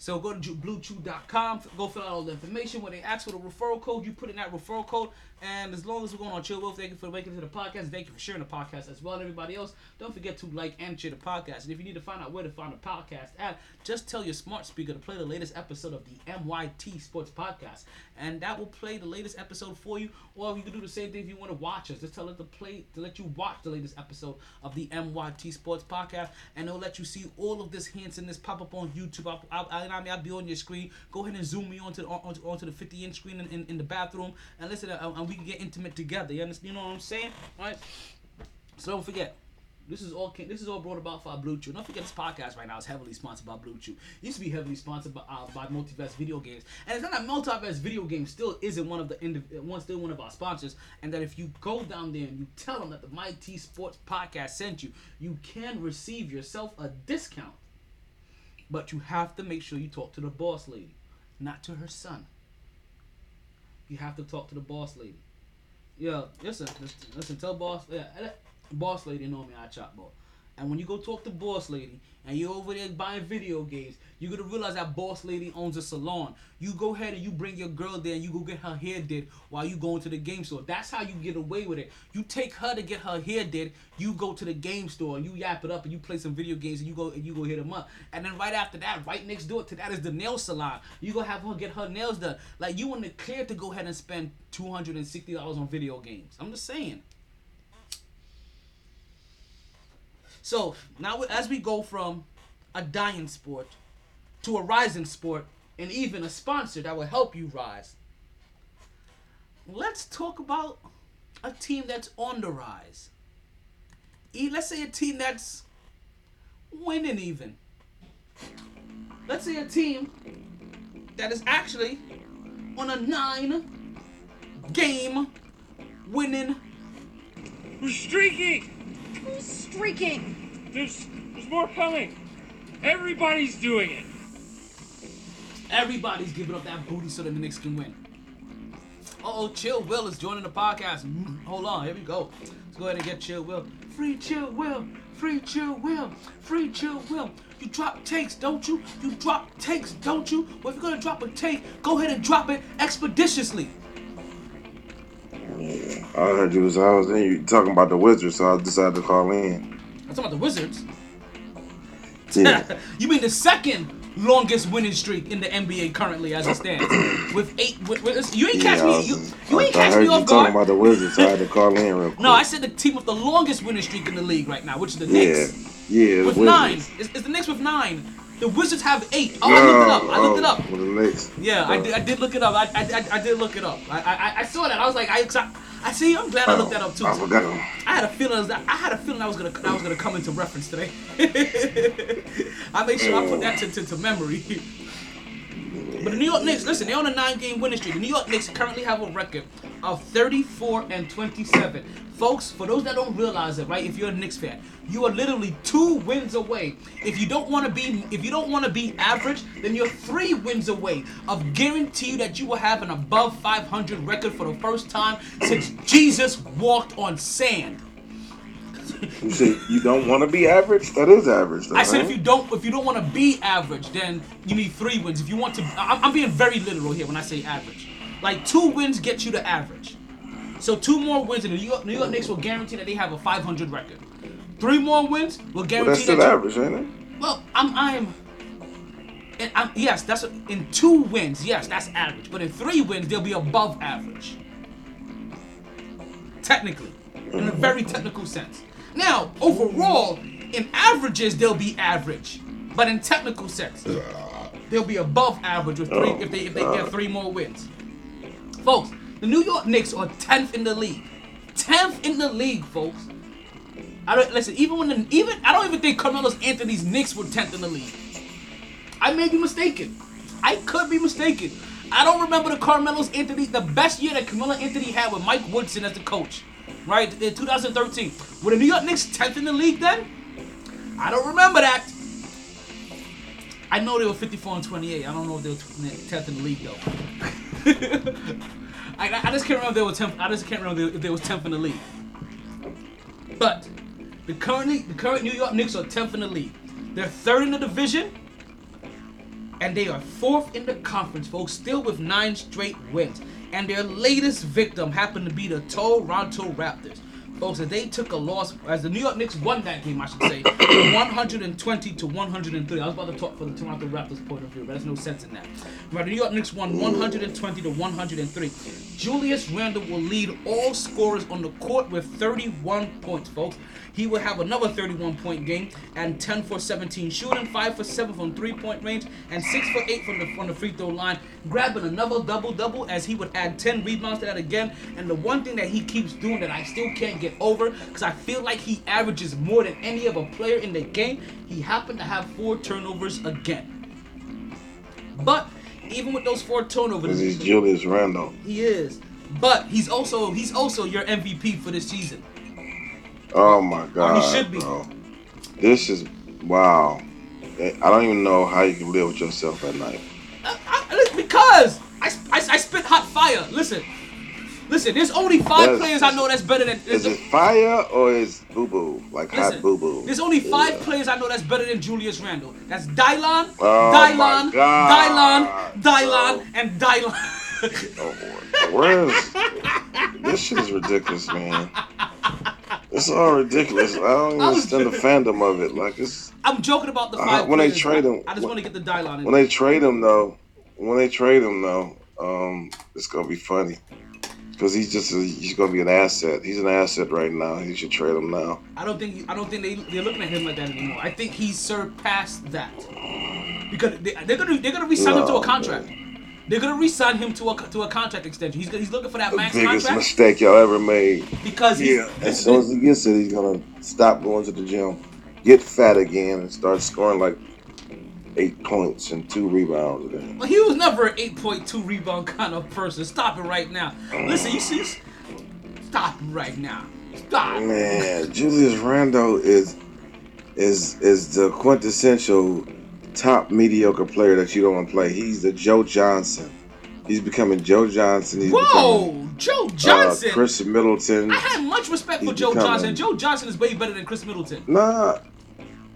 So go to bluechew.com, go fill out all the information. When they ask for the referral code, you put in that referral code. And as long as we're going on Chill Wolf, thank you for making it to the podcast. Thank you for sharing the podcast as well. And everybody else, don't forget to like and share the podcast. And if you need to find out where to find the podcast at, just tell your smart speaker to play the latest episode of the MYT Sports Podcast. And that will play the latest episode for you. Or you can do the same thing if you want to watch us. Just tell it to play to let you watch the latest episode of the MYT Sports Podcast. And it'll let you see all of this hints and this pop up on YouTube. I'll, I'll, I'll, mean, I'll be on your screen. Go ahead and zoom me onto the, onto, onto the 50 inch screen in, in, in the bathroom. And listen, uh, and we can get intimate together. You understand? You know what I'm saying? All right. So don't forget. This is all this is all brought about by BlueChew. Don't forget this podcast right now is heavily sponsored by BlueChew. Used to be heavily sponsored by uh, by Multiverse Video Games, and it's not that Multiverse Video Games still isn't one of the indiv- one still one of our sponsors. And that if you go down there and you tell them that the Mighty Sports Podcast sent you, you can receive yourself a discount. But you have to make sure you talk to the boss lady, not to her son. You have to talk to the boss lady. Yeah, listen, listen, listen tell boss, yeah, eh, boss lady know me, I chop ball. And when you go talk to boss lady and you're over there buying video games, you're gonna realize that boss lady owns a salon. You go ahead and you bring your girl there and you go get her hair did while you go into the game store. That's how you get away with it. You take her to get her hair did, you go to the game store and you yap it up and you play some video games and you go and you go hit them up. And then right after that, right next door to that is the nail salon. You go have her get her nails done. Like you in the clear to go ahead and spend two hundred and sixty dollars on video games. I'm just saying. So now, as we go from a dying sport to a rising sport, and even a sponsor that will help you rise, let's talk about a team that's on the rise. Let's say a team that's winning, even. Let's say a team that is actually on a nine game winning. Streaking! Who's streaking? There's there's more coming. Everybody's doing it. Everybody's giving up that booty so that the Knicks can win. Uh oh, Chill Will is joining the podcast. Mm, hold on, here we go. Let's go ahead and get Chill Will. Free Chill Will. Free Chill Will. Free Chill Will. You drop takes, don't you? You drop takes, don't you? Well, if you're gonna drop a take, go ahead and drop it expeditiously. I heard you was I was in you talking about the Wizards, so I decided to call in. I'm talking about the Wizards. Yeah. you mean the second longest winning streak in the NBA currently as it stands? with eight. With, with, you ain't catch Yeah, I me. was- You, I- you ain't I catch heard me you off talking guard. about the Wizards, so I had to call in real quick. No, I said the team with the longest winning streak in the league right now, which is the Yeah, Knicks. yeah, With Wizards. nine. It's, it's the Knicks with nine. The Wizards have eight. Oh, I looked it up. I looked it Oh, up. With the Knicks. Yeah, I did, I did look it up. I, I, I, did look it up. I, I, I saw that. I was like, I, I see. I'm glad I looked that up too. I forgot. I had a feeling that I had a feeling I was gonna I was gonna come into reference today. I made sure I put that to, to, to memory. But the New York Knicks, listen, they're on a nine-game winning streak. The New York Knicks currently have a record of 34 and 27. Folks, for those that don't realize it, right? If you're a Knicks fan, you are literally two wins away. If you don't want to be, if you don't want to be average, then you're three wins away of guarantee that you will have an above 500 record for the first time since Jesus walked on sand. You say you don't want to be average? That is average, though. I said right? if you don't if you don't want to be average, then you need three wins. If you want to, I'm, I'm being very literal here when I say average. Like two wins get you to average. So two more wins, and the New York, New York Knicks will guarantee that they have a 500 record. Three more wins will guarantee that's still that. average, ain't it? well, I'm I'm. I'm yes, that's in two wins. Yes, that's average. But in three wins, they'll be above average. Technically, in a very mm-hmm. technical sense. Now, overall, in averages, they'll be average, but in technical sense, they'll be above average with three oh, if they if they get three more wins. Folks, the New York Knicks are 10th in the league. 10th in the league, folks. I don't listen. Even when the, even I don't even think Carmelo Anthony's Knicks were 10th in the league. I may be mistaken. I could be mistaken. I don't remember the Carmelo's Anthony, the best year that Carmelo Anthony had with Mike Woodson as the coach, right? In 2013. Were the New York Knicks 10th in the league then? I don't remember that. I know they were 54 and 28. I don't know if they were 10th in the league though. I, I just can't remember if they were 10th. I just can't remember if they were 10th in the league. But the currently the current New York Knicks are 10th in the league. They're third in the division, and they are fourth in the conference, folks. Still with nine straight wins, and their latest victim happened to be the Toronto Raptors. Folks, as they took a loss, as the New York Knicks won that game, I should say, 120 to 103. I was about to talk for the Toronto Raptors point of view, but there's no sense in that. But the New York Knicks won 120 to 103. Julius Randle will lead all scorers on the court with 31 points, folks. He will have another 31 point game and 10 for 17 shooting, 5 for 7 from three point range, and 6 for 8 from the from the free throw line, grabbing another double double as he would add 10 rebounds to that again. And the one thing that he keeps doing that I still can't get over, because I feel like he averages more than any other player in the game, he happened to have four turnovers again. But even with those four turnovers, he's Julius Randle. he is. But he's also he's also your MVP for this season. Oh my god, should be. bro. This is wow. Eh, I don't even know how you can live with yourself at night. Uh, I, I, because I, I, I spit hot fire. Listen, listen. There's only five That's- players I know that's better than. Is it fire or is boo boo like Listen, hot boo boo? There's only five Yeah. players I know that's better than Julius Randle. That's Dylon, Oh Dylon, Dylon, Dylon, bro. and Dylon. Oh boy, where's this shit is ridiculous, man. It's all ridiculous. I don't even understand the fandom of it. Like it's I'm joking about the Uh, five. when they players. trade him- I just want to get the Dylon in. when they trade him though. When they trade him though, um, it's gonna be funny because he's just a, he's gonna be an asset. He's an asset right now. You should trade him now. I don't think I don't think they they're looking at him like that anymore. I think he's surpassed that because they, they're gonna they're gonna resign him to a No, contract. They're gonna resign him to a to a contract extension. He's he's looking for that The max biggest contract mistake y'all ever made. because he's, Yeah. As soon as he gets it, he's gonna stop going to the gym, get fat again, and start scoring like eight points and two rebounds. Again. Well, he was never an 8.2 rebound kind of person. Stop it right now. Listen, you see, stop it right now. Stop. Man, Julius Randle is is is the quintessential top mediocre player that you don't want to play. He's the Joe Johnson. He's becoming Joe Johnson. He's Whoa, Joe Johnson. Uh, Khris Middleton. I had much respect for Joe becoming- Johnson. Joe Johnson is way better than Khris Middleton. Nah,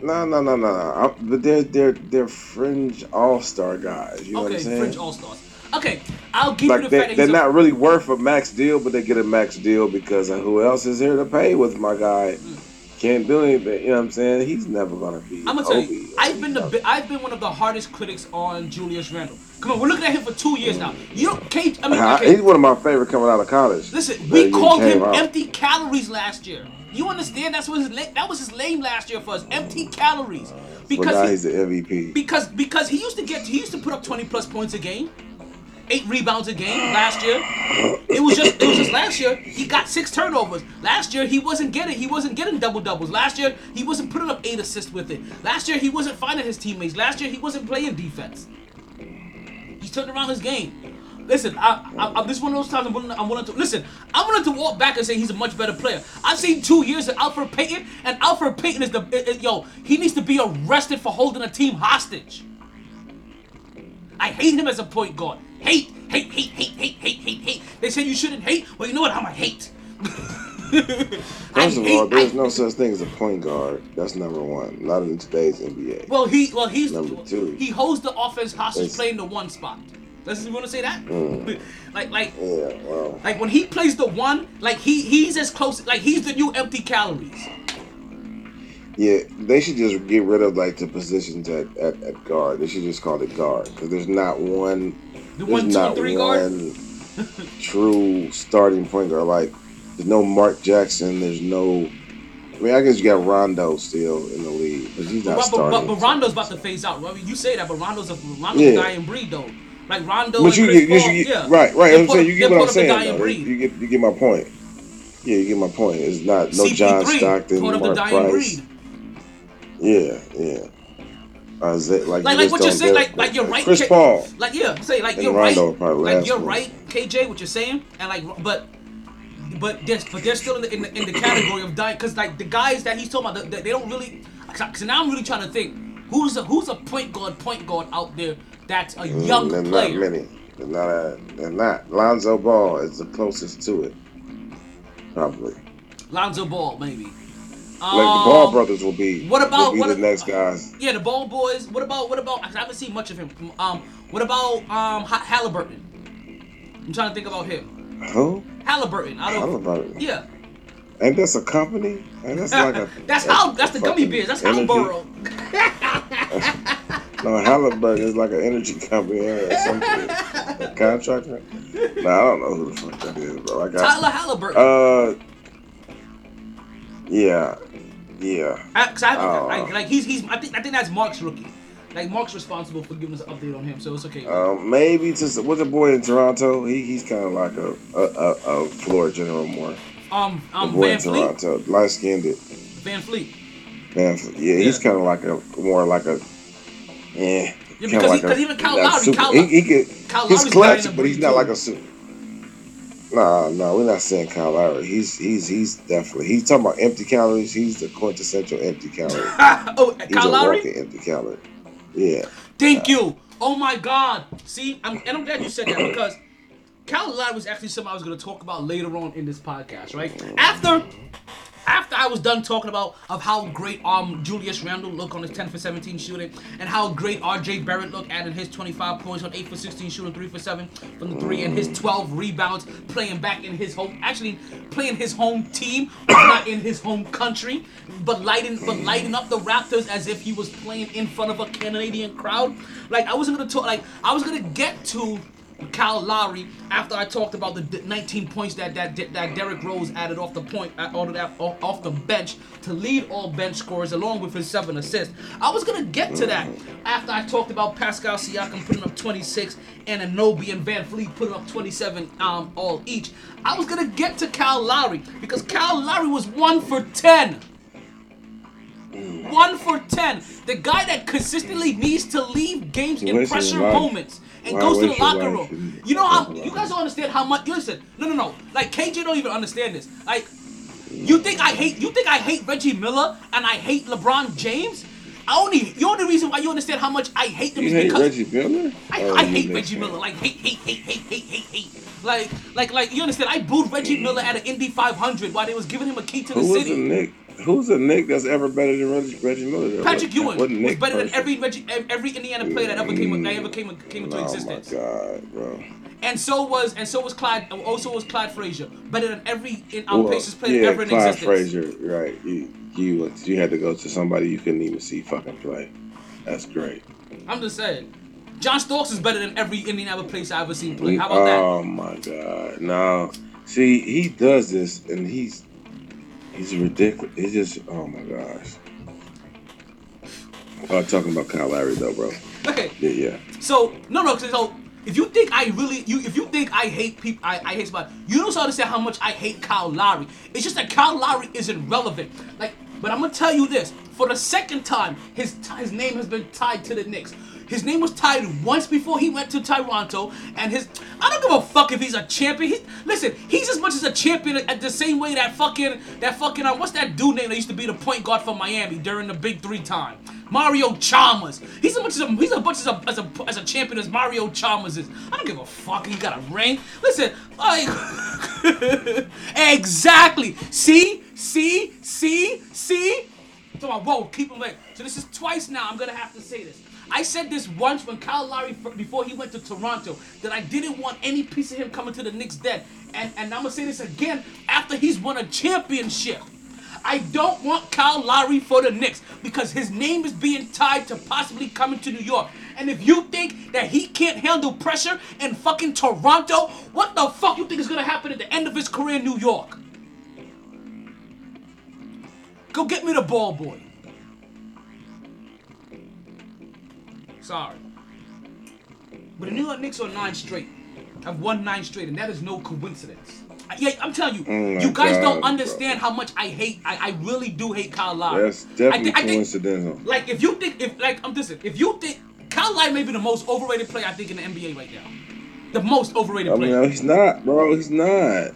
nah, nah, nah, nah. But they're they're they're fringe all star guys. You know what I'm saying? Okay, fringe All Stars. Okay, I'll give you like the they, fact that they're he's a, not really worth a max deal, but they get a max deal because who else is here to pay with my guy. Can't do anything. You know what I'm saying? He's never gonna be. I'm gonna tell Kobe. you, I've been the I've been one of the hardest critics on Julius Randle. Come on, we're looking at him for two years now. You don't, Kate. I mean, uh-huh. okay, He's one of my favorite coming out of college. listen, we called him out. empty calories last year. You understand? That's what his that was his lane last year for us. Empty mm. calories But because he, he's the MVP. because because he used to get he used to put up 20 plus points a game. Eight rebounds a game last year. It was just it was just last year he got six turnovers. Last year he wasn't getting he wasn't getting double doubles. Last year he wasn't putting up eight assists with it. Last year he wasn't finding his teammates. Last year he wasn't playing defense. He's turned around his game. Listen, I, I, I, this is one of those times I'm willing, to, I'm willing to listen. I'm willing to walk back and say he's a much better player. I've seen two years of Elfrid Payton, and Elfrid Payton is the i- i- yo. He needs to be arrested for holding a team hostage. I hate him as a point guard. Hate, hate, hate, hate, hate, hate, hate, hate. They say you shouldn't hate. Well, you know what? I'm a hate. First of all, there's no such thing as a point guard. That's number one. Not in today's NBA. Well, he well he's Number two. he holds the offense hostage It's- playing the one spot. Let's you want to say that? Mm. like like Yeah, well, like when he plays the one, like he he's as close like he's the new empty calories. yeah. They should just get rid of like the positions at, at, at guard. They should just call it guard because there's not one. The one, two, not three guard. one true starting point guard. Like there's no Mark Jackson. There's no. I mean, I guess you got Rondo still in the league, but he's not But, but, starting. but, but Rondo's about to phase out. I mean, you say that, but Rondo's a Rondo's Yeah. a dying breed though. Like Rondo But and you, Chris get, Paul, you get, yeah. right, right. I'm saying you get what I'm part of the saying. Though. You get you get my point. Yeah, you get my point. It's not no John CP3, Stockton, part Mark Price. breed. Yeah, yeah. Uh, is it, like Like, you like what you're saying, like, like you're right. Chris K- Paul. Like, yeah, say like And you're Rondo right. Like you're right, KJ. What you're saying, and like, but, but there's, but they're still in the in the, in the category of dying because like the guys that he's talking about, they, they don't really. Cause now I'm really trying to think who's a who's a point guard point guard out there that's a Mm, young there's player. not many. There's not. A, there's not. Lonzo Ball is the closest to it. Probably. Lonzo Ball, maybe. Like the Ball Um, brothers will be. what about- will be what the a- next guys? Yeah, the Ball boys. What about what about? I haven't seen much of him. Um, what about um Halliburton? I'm trying to think about him. Who? Halliburton. I don't. Halliburton. Yeah. Ain't that's a company? Ain't that's like a. that's how. That's the gummy bears. That's Hallboro. No, Halliburton is like an energy company or something. a contractor. No, I don't know who the fuck that is, bro. I got. Tyler Halliburton. Uh. Yeah. Yeah. I, cause I, oh. like, like he's he's. I think I think that's Mark's rookie. Like Mark's responsible for giving us an update on him, so it's okay. Um, maybe just what's the boy in Toronto? He he's kind of like a a, a, a floor general more. um The um boy Van in Fleet. Toronto, light skinned it. VanVleet. Man, yeah, he's kind of like a more like a. Yeah. Yeah, he- like a- even Kyle Lowry- super- Kyle he, he could, Kyle he's clutch, but he's not like a super. Nah, nah, we're not saying Kyle Lowry. He's he's he's definitely he's talking about empty calories. He's the quintessential empty calorie. oh, He's Kyle a Lowry. walking empty calorie. Yeah. Thank you. Oh my God. See, I'm, and I'm glad you said that because Kyle Lowry was actually something I was going to talk about later on in this podcast, right? After. After I was done talking about of how great um Julius Randle looked on his 10 for 17 shooting and how great RJ Barrett looked adding his 25 points on 8 for 16 shooting 3 for 7 from the 3 and his 12 rebounds playing back in his home actually playing his home team not in his home country but lighting but lighting up the Raptors as if he was playing in front of a Canadian crowd. Like I wasn't gonna talk like I was gonna get to Kyle Lowry after I talked about the 19 points that that that Derrick Rose added off the point uh, off the, off off the bench to lead all bench scorers along with his seven assists. I was gonna get to that after I talked about Pascal Siakam putting up 26 and Anunoby and VanVleet putting up 27 um all each. I was gonna get to Kyle Lowry because Kyle Lowry was one for 10. One for ten. The guy that consistently needs to leave games in Wasting pressure moments and Why goes to the locker room. You know how you guys don't understand how much. Listen, no, no, no. Like KJ don't even understand this. Like, you think I hate? You think I hate Reggie Miller and I hate LeBron James? I only. You're the only reason why you understand how much I hate them You is hate because Reggie Miller? I, Oh, I hate Reggie. Miller. Like hate, hate, hate, hate, hate, hate, hate. Like, like, like you understand? I booed Reggie Miller at an Indy 500 while they was giving him a key to the Who was city. Who's a Knick that's ever better than Reggie, Reggie Miller? Patrick What- Ewing what was Knick better than every Reggie, every Indiana player that ever came that ever came came into Oh existence. my god, bro. And so was and so was Clyde. Also was Clyde Frazier, better than every in um, Well, player yeah, ever in Clyde existence. Frazier, right? You you you had to go to somebody you couldn't even see fucking play. That's great. I'm just saying. John Starks is better than every Indiana place I've ever seen play. How about that? oh my god, no. See, he does this, and he's he's ridiculous. He's just oh my gosh. I'm talking about Kyle Lowry though, bro. Okay, Yeah, yeah. so no, no. Because so if you think I really, you if you think I hate people, I, I hate somebody. You don't understand how much I hate Kyle Lowry. It's just that Kyle Lowry isn't relevant. Like, but I'm gonna tell you this: for the second time, his his name has been tied to the Knicks. His name was tied once before he went to Toronto, and his I don't give a fuck if he's a champion. He, listen, he's as much as a champion at the same way that fucking that fucking uh, what's that dude name that used to be the point guard for Miami during the Big Three time? Mario Chalmers. He's as much as a, he's as much as a, as a as a champion as Mario Chalmers is. I don't give a fuck. He got a ring. Listen, like exactly. See, see, see, see. So I whoa, keep him late. So this is twice now. I'm gonna have to say this. I said this once when Kyle Lowry before he went to Toronto that I didn't want any piece of him coming to the Knicks dead, and and I'm gonna say this again after he's won a championship. I don't want Kyle Lowry for the Knicks because his name is being tied to possibly coming to New York. And if you think that he can't handle pressure in fucking Toronto, what the fuck you think is gonna happen at the end of his career in New York? Go get me the ball boy. Sorry. But the New York Knicks are nine straight. I've won nine straight, and that is no coincidence. I- Yeah, I'm telling you, Oh you guys don't God, understand how much I hate. I, I really do hate Kyle Lowry. That's definitely I I think- coincidental. like if you think if like I'm listen, if you think Kyle Lowry may be the most overrated player I think in the NBA right now, the most overrated I mean, player. no, he's not, bro. He's not.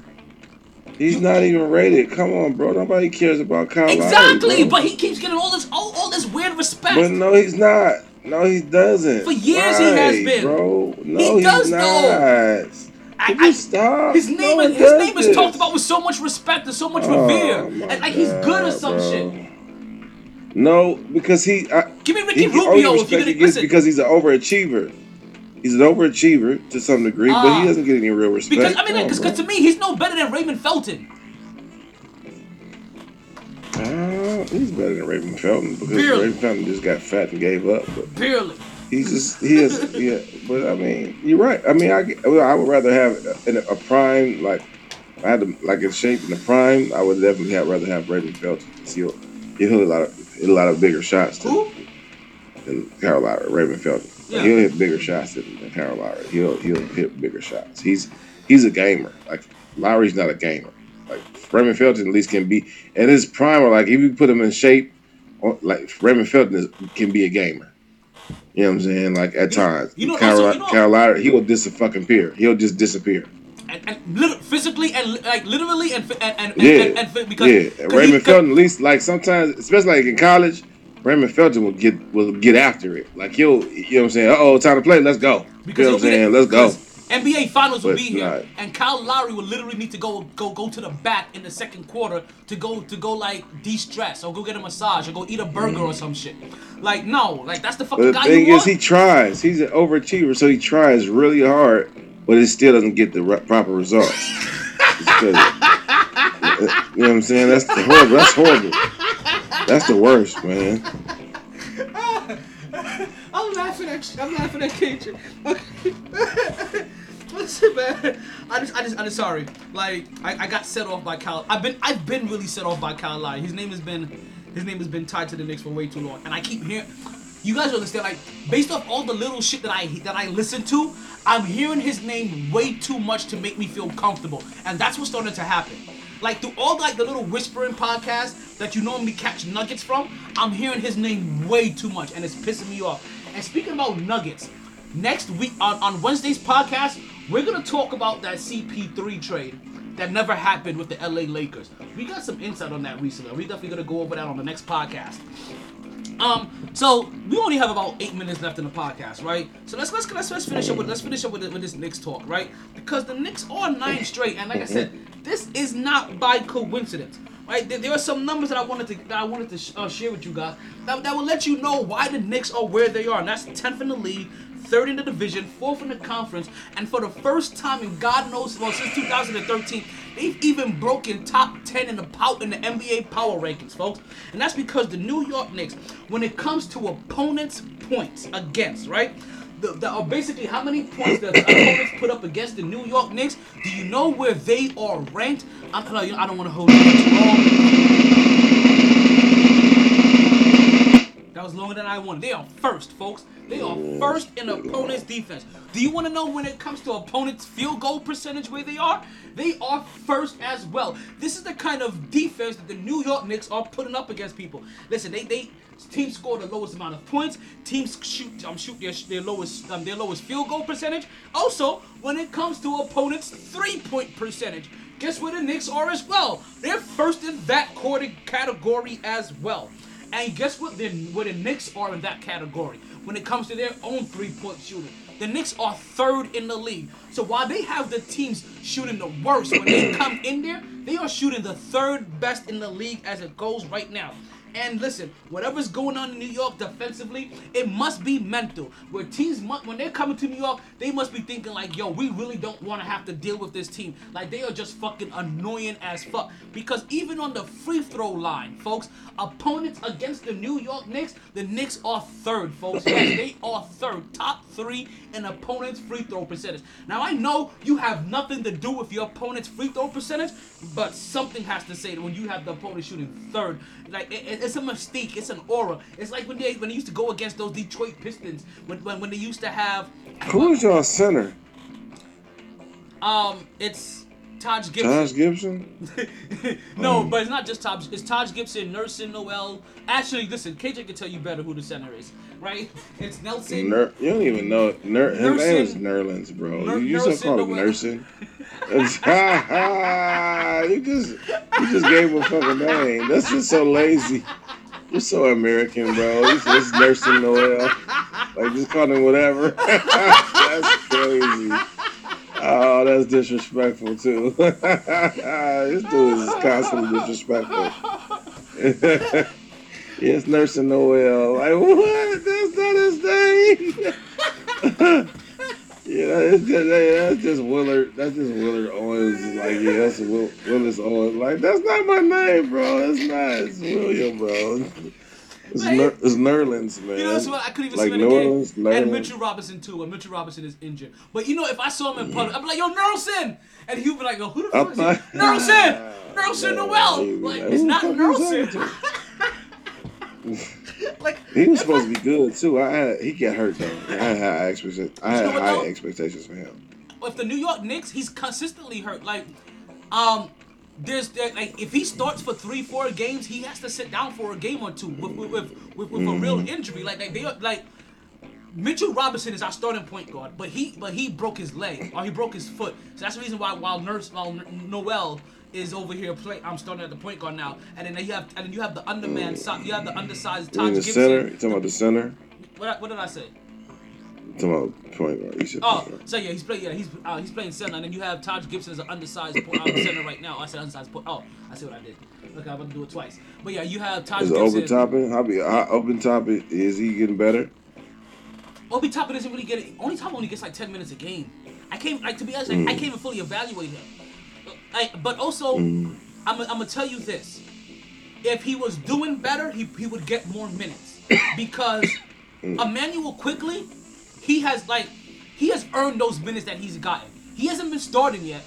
He's not even rated. Come on, bro. Nobody cares about Kyle Lowry, exactly, bro. but he keeps getting all this all, all this weird respect. But no, he's not. No, he doesn't. For years he has Right, been. bro. No, He he's does, not. though. I- stop? his name No is his name is talked about with so much respect and so much Oh, revere, and like he's good or some bro. shit. No, because he. I, Give me Ricky he Rubio if you're gonna he listen. because he's an overachiever. He's an overachiever to some degree, but Ah. he doesn't get any real respect. Because I mean, because to me, he's no better than Raymond Felton. He's better than Raymond Felton because Barely. Raymond Felton just got fat and gave up. But Barely. he's just he is yeah. But I mean, you're right. I mean, I well, I would rather have a, a prime like I had to like in shape in the prime. I would definitely have rather have Raymond Felton. He'll he'll hit a lot of hit a lot of bigger shots than, Who? than Kyle Lowry, Raymond Felton. Yeah. He'll hit bigger shots than, than Kyle Lowry. He'll he'll hit bigger shots. He's he's a gamer. Like Lowry's not a gamer. Raymond Felton at least can be at his prime. Or like if you put him in shape, or, like Raymond Felton is, can be a gamer. You know what I'm saying? Like at times, you know, Kyle, also, you know- Kyle Lowry, he will dis fucking appear. He'll just disappear. And, and physically and like literally and and and, and, Yeah, and, and, because yeah. And he- Felton, at least like sometimes, especially like in college, Raymond Felton will get will get after it. Like he'll, you know what I'm saying? Uh oh, time to play. Let's go. Because you know what I'm saying? Let's go. NBA Finals will be here, and Kyle Lowry will literally need to go go go to the back in the second quarter to go to go like de-stress or go get a massage or go eat a burger or mm. some shit. Like no, like that's the fucking the guy thing you is, want. he tries. He's an overachiever, so he tries really hard, but it still doesn't get the re- proper results. You know what I'm saying? That's the horrible. That's horrible. That's the worst, man. I'm laughing at I'm laughing at Cajun. Listen, man. I just, I just, I'm just sorry. Like, I, I got set off by Kyle. I've been, I've been really set off by Kyle. His name has been, his name has been tied to the Knicks for way too long, and I keep hearing. You guys understand? Like, based off all the little shit that I that I listen to, I'm hearing his name way too much to make me feel comfortable, and that's what's starting to happen. Like through all like the little whispering podcasts that you normally catch nuggets from, I'm hearing his name way too much, and it's pissing me off. And speaking about nuggets, next week on, on Wednesday's podcast, we're gonna talk about that CP3 trade that never happened with the LA Lakers. We got some insight on that recently. We're definitely gonna go over that on the next podcast. Um, so we only have about eight minutes left in the podcast, right? So let's let's let's, let's finish up with let's finish up with, with this Knicks talk, right? Because the Knicks are nine straight, and like I said, this is not by coincidence, right? There, there are some numbers that I wanted to that I wanted to sh- uh, share with you guys that, that will let you know why the Knicks are where they are, and that's tenth in the league, third in the division, fourth in the conference, and for the first time in God knows well since 2013, they've even broken top 10 in the pow- in the NBA power rankings, folks. And that's because the New York Knicks, when it comes to opponents' points against, right? The, the, uh, basically, how many points the opponents put up against the New York Knicks? Do you know where they are ranked? I'm telling you, I don't want to hold you too long. That was longer than I wanted. They are first, folks. They are first in opponent's defense. Do you want to know when it comes to opponent's field goal percentage where they are? They are first as well. This is the kind of defense that the New York Knicks are putting up against people. Listen, they they teams score the lowest amount of points. Teams shoot um shoot their their lowest um, their lowest field goal percentage. Also, when it comes to opponents' three point percentage, guess where the Knicks are as well? They're first in that quarter category as well. And guess what? The, where the Knicks are in that category when it comes to their own three-point shooting. The Knicks are third in the league. So while they have the teams shooting the worst when they come in there, they are shooting the third best in the league as it goes right now. And listen, whatever's going on in New York defensively, it must be mental. Where teams, when they're coming to New York, they must be thinking like, yo, we really don't want to have to deal with this team. Like they are just fucking annoying as fuck. Because even on the free throw line, folks, opponents against the New York Knicks, the Knicks are third, folks. They are third, top three in opponents' free throw percentage. Now I know you have nothing to do with your opponent's free throw percentage, but something has to say when you have the opponent shooting third, like it, it- it's a mystique, it's an aura. It's like when they when they used to go against those Detroit Pistons, when when, when they used to have Who's your center? um, it's Taj Gibson. Josh Gibson. no, hmm. but it's not just Taj. It's Taj Gibson, Nelson Noel. Actually, listen, KJ can tell you better who the center is, right? It's Nelson. Ner- you don't even know. Ner- his name is Nerlens, bro. Ner- you still call him nursing. you just you just gave him a fucking name. That's just so lazy. You're so American, bro. It's just nursing Noel. Like just call him whatever. that's crazy. Oh, that's disrespectful too. this dude is constantly disrespectful. yes, nursing Noel. Like what? That's not his name. Yeah, it's just, that's just Willard. That's just Willard Owens. Like, yeah, that's Will, Willis Owens. Like, that's not my name, bro. That's not. It's William, bro. It's, Like- Ner- it's Nerlens, man. You know, that's what I couldn't even Like see him in the game. And Mitchell Robinson too. And Mitchell Robinson is injured. But you know, if I saw him in public, I'd be like, "Yo, Nerlson," and he'd be like, "Yo, who the I fuck is he? Nerlson? Nerlson Noel? Like, like, it's not the fuck you saying Nerlson." like, He was supposed to be good too. I had he got hurt though. I had high expectations. I You know high though? expectations for him. if the New York Knicks, he's consistently hurt. Like, um, there's there, like if he starts for three, four games, he has to sit down for a game or two with with with, with, with a real mm-hmm. injury. Like, like they like. Mitchell Robinson is our starting point guard, but he but he broke his leg or he broke his foot. So that's the reason why while Nurse while Noel is over here playing I'm starting at the point guard now, and then you have and then you have the underman you have the undersized Taj the center? You Gibson. talking about the center? What, what did I say? Talking about point guard? Oh, so yeah, he's playing. Yeah, he's uh, he's playing center, and then you have Taj Gibson as an undersized point, uh, center right now. I said undersized. point. oh, I see what I did. Okay, I'm gonna do it twice. But yeah, you have Taj Is Gibson. Obi Toppin? How be open top is, is he getting better? Obi Toppin doesn't really get it. Obi Toppin only gets like ten minutes a game. I can't like to be honest. Like, I can't even fully evaluate him. I, but also, I'm I'm gonna tell you this: if he was doing better, he he would get more minutes because Immanuel Quickley, he has like he has earned those minutes that he's gotten. He hasn't been starting yet,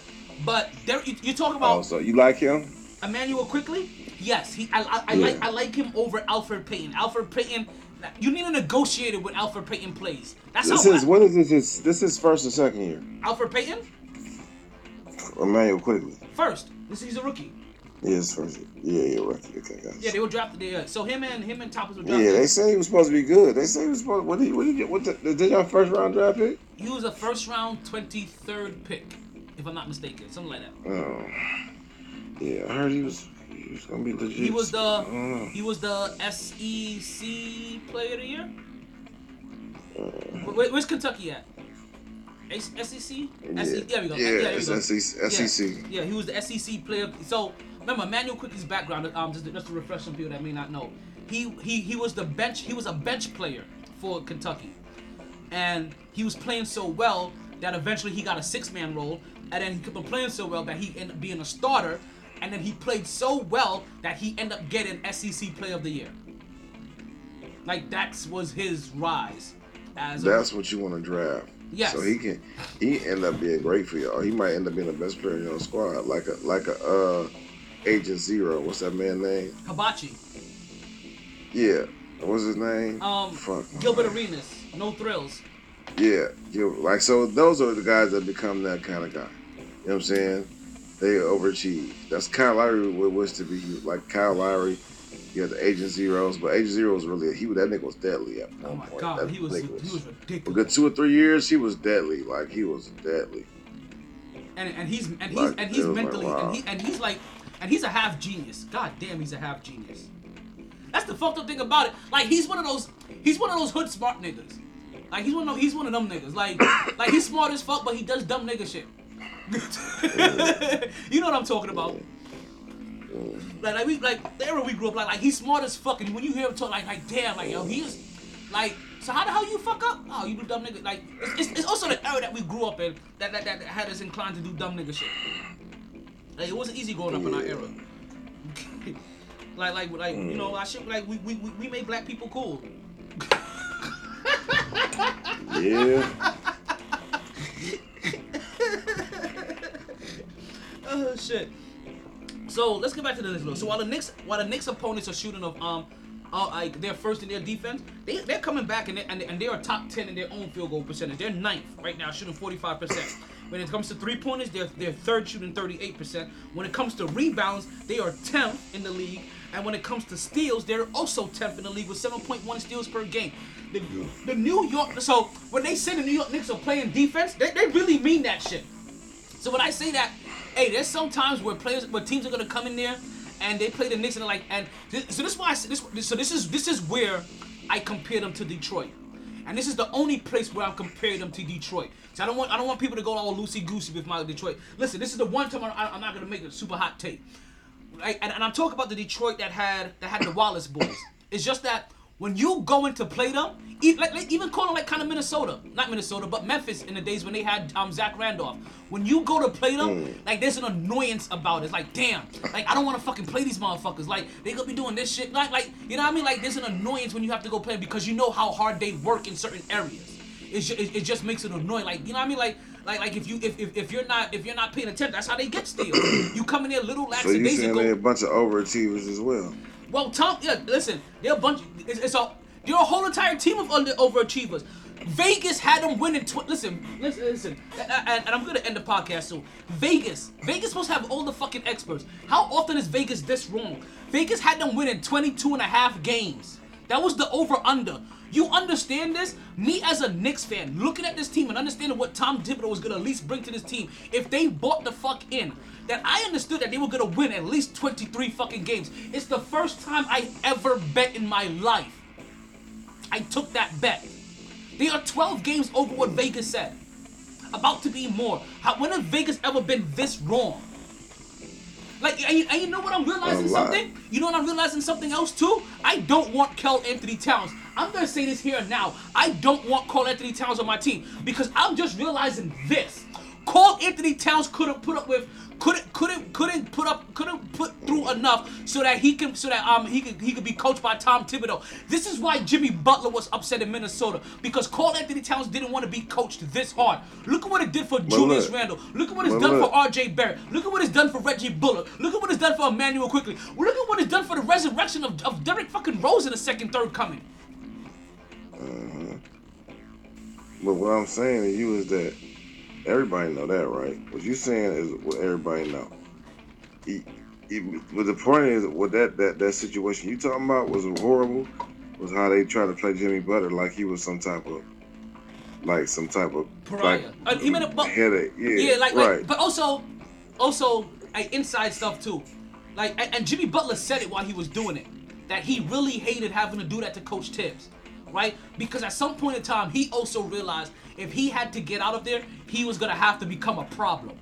but there you, you talk about Oh, so you like him? Immanuel Quickley? Yes, he. I, I, I like I like him over Elfrid Payton. Elfrid Payton, you need to negotiate it when Elfrid Payton plays. That's This how is what is this? This this is first or second year. Elfrid Payton Immanuel Quickley. first. This he's a rookie. Yes, first. Yeah, yeah, right. Okay, guys. Yeah, they were drafted there. So him and him and Toppers were drafted. Yeah, they say he was supposed to be good. They say he was supposed. What did he? What did he get? What the, did y'all first round draft pick? He was a first round, twenty third pick, if I'm not mistaken, something like that. Oh, yeah. I heard he was. He was gonna be legit. He was the know. he was the SEC Player of the Year. Uh, Where, where's Kentucky at? SEC? SEC? Yeah, There we go. yeah, there we go. SEC. SEC. Yeah, he was the SEC player. So remember, Immanuel Quickley's background. Um, just, just to refresh some people that may not know, he he he was the bench. He was a bench player for Kentucky, and he was playing so well that eventually he got a six man role, and then he kept on playing so well that he ended up being a starter, and then he played so well that he ended up getting SEC Player of the Year. Like that was his rise as a That's what you want to draft. Yes. So he can he end up being great for or he might end up being the best player in your squad, like a like a uh Agent Zero. What's that man name? Hibachi. Yeah. what's his name? Um, Fuck. Gilbert Arenas, no thrills. Yeah, Gil- like so. Those are the guys that become that kind of guy. You know what I'm saying? They overachieve. That's Kyle Lowry would wish to be like Kyle Lowry. You had the Agent Zeros, but Agent Zero was really he was that nigga was deadly at one Oh my point. god, that he was nigga he was for ridiculous. good two or three years. He was deadly. Like he was deadly. and and he's and he's Like, and he's was like, mentally wow. and he and he's like and he's a half genius. God damn, he's a half genius. That's the fucked up thing about it. Like he's one of those he's one of those hood smart niggas. Like he's one of those, he's one of them niggas. Like like he's smart as fuck, but he does dumb nigga shit. you know what I'm talking about. Like, like we like the era we grew up like like he's smart as fuck and when you hear him talk like like damn like yo he is like so how the hell you fuck up? Oh you do dumb nigga like it's, it's, it's also the era that we grew up in that, that that had us inclined to do dumb nigga shit. Like it wasn't easy growing up in our era. like like like you know I should like we we, we, made black people cool. Yeah. Oh shit. So let's get back to the Knicks. though. So while the Knicks, while the Knicks opponents are shooting of um, uh, like they're first in their defense, they they're coming back and they, and, they, and they are top ten in their own field goal percentage. They're ninth right now, shooting forty five percent. When it comes to three pointers, they're they're third shooting thirty eight percent. When it comes to rebounds, they are tenth in the league. And when it comes to steals, they're also 10th in the league with 7.1 steals per game. The, the New York, so when they say the New York Knicks are playing defense, they, they really mean that shit. So when I say that, hey, there's some times where players, where teams are gonna come in there and they play the Knicks and they're like, and this, so this is why I this. So this is this is where I compare them to Detroit, and this is the only place where I'm comparing them to Detroit. So I don't want I don't want people to go all loosey goosey with my Detroit. Listen, this is the one time I, I'm not gonna make a super hot take. And, and I'm talking about the Detroit that had that had the Wallace boys. It's just that when you go in to play them, even calling like kind of Minnesota, not Minnesota, but Memphis in the days when they had um Zach Randolph. When you go to play them, like there's an annoyance about it. It's like, damn, like I don't want to fucking play these motherfuckers. Like they gonna be doing this shit. Like, like you know what I mean? Like there's an annoyance when you have to go play because you know how hard they work in certain areas. It's ju- it, it just makes it annoying. Like you know what I mean? Like like like if you if, if, if you're not if you're not paying attention, that's how they get steals. you come in there little So you saying they're a bunch of overachievers as well? Well, Tom, yeah, listen, they're a bunch. It's, it's a they're a whole entire team of under overachievers. Vegas had them winning. Tw- listen, listen, listen, and, and, I'm gonna end the podcast soon. Vegas, Vegas supposed to have all the fucking experts. How often is Vegas this wrong? Vegas had them winning 22 and a half games. That was the over under. You understand this? Me as a Knicks fan, looking at this team and understanding what Tom Thibodeau was gonna at least bring to this team, if they bought the fuck in, that I understood that they were gonna win at least 23 fucking games. It's the first time I ever bet in my life. I took that bet. They are 12 games over what Vegas said. About to be more. How, when has Vegas ever been this wrong? Like, and you, and you know what I'm realizing something? You know what I'm realizing something else too? I don't want Karl-Anthony Towns. I'm gonna say this here and now. I don't want Karl-Anthony Towns on my team because I'm just realizing this. Karl-Anthony Towns couldn't put up with couldn't couldn't couldn't put up couldn't put through enough so that he can so that um he could he could be coached by Tom Thibodeau. This is why Jimmy Butler was upset in Minnesota because Karl-Anthony Towns didn't want to be coached this hard. Look at what it did for Julius look. Randle. Look at what it's done look. for R.J. Barrett. Look at what it's done for Reggie Bullock. Look at what it's done for Immanuel Quickley. Look at what it's done for the resurrection of, of Derrick fucking Rose in the second third coming. But what I'm saying to you is that everybody know that, right? What you saying is what everybody know. He, he, but the point is, what that, that that situation you talking about was horrible. Was how they tried to play Jimmy Butler like he was some type of, like some type of Pariah. like Uh, he made a- but- headache. Yeah, Yeah, like, right. like but also, also like inside stuff too. Like and, and Jimmy Butler said it while he was doing it that he really hated having to do that to Coach Thibs, right? Because at some point in time he also realized if he had to get out of there, he was gonna have to become a problem.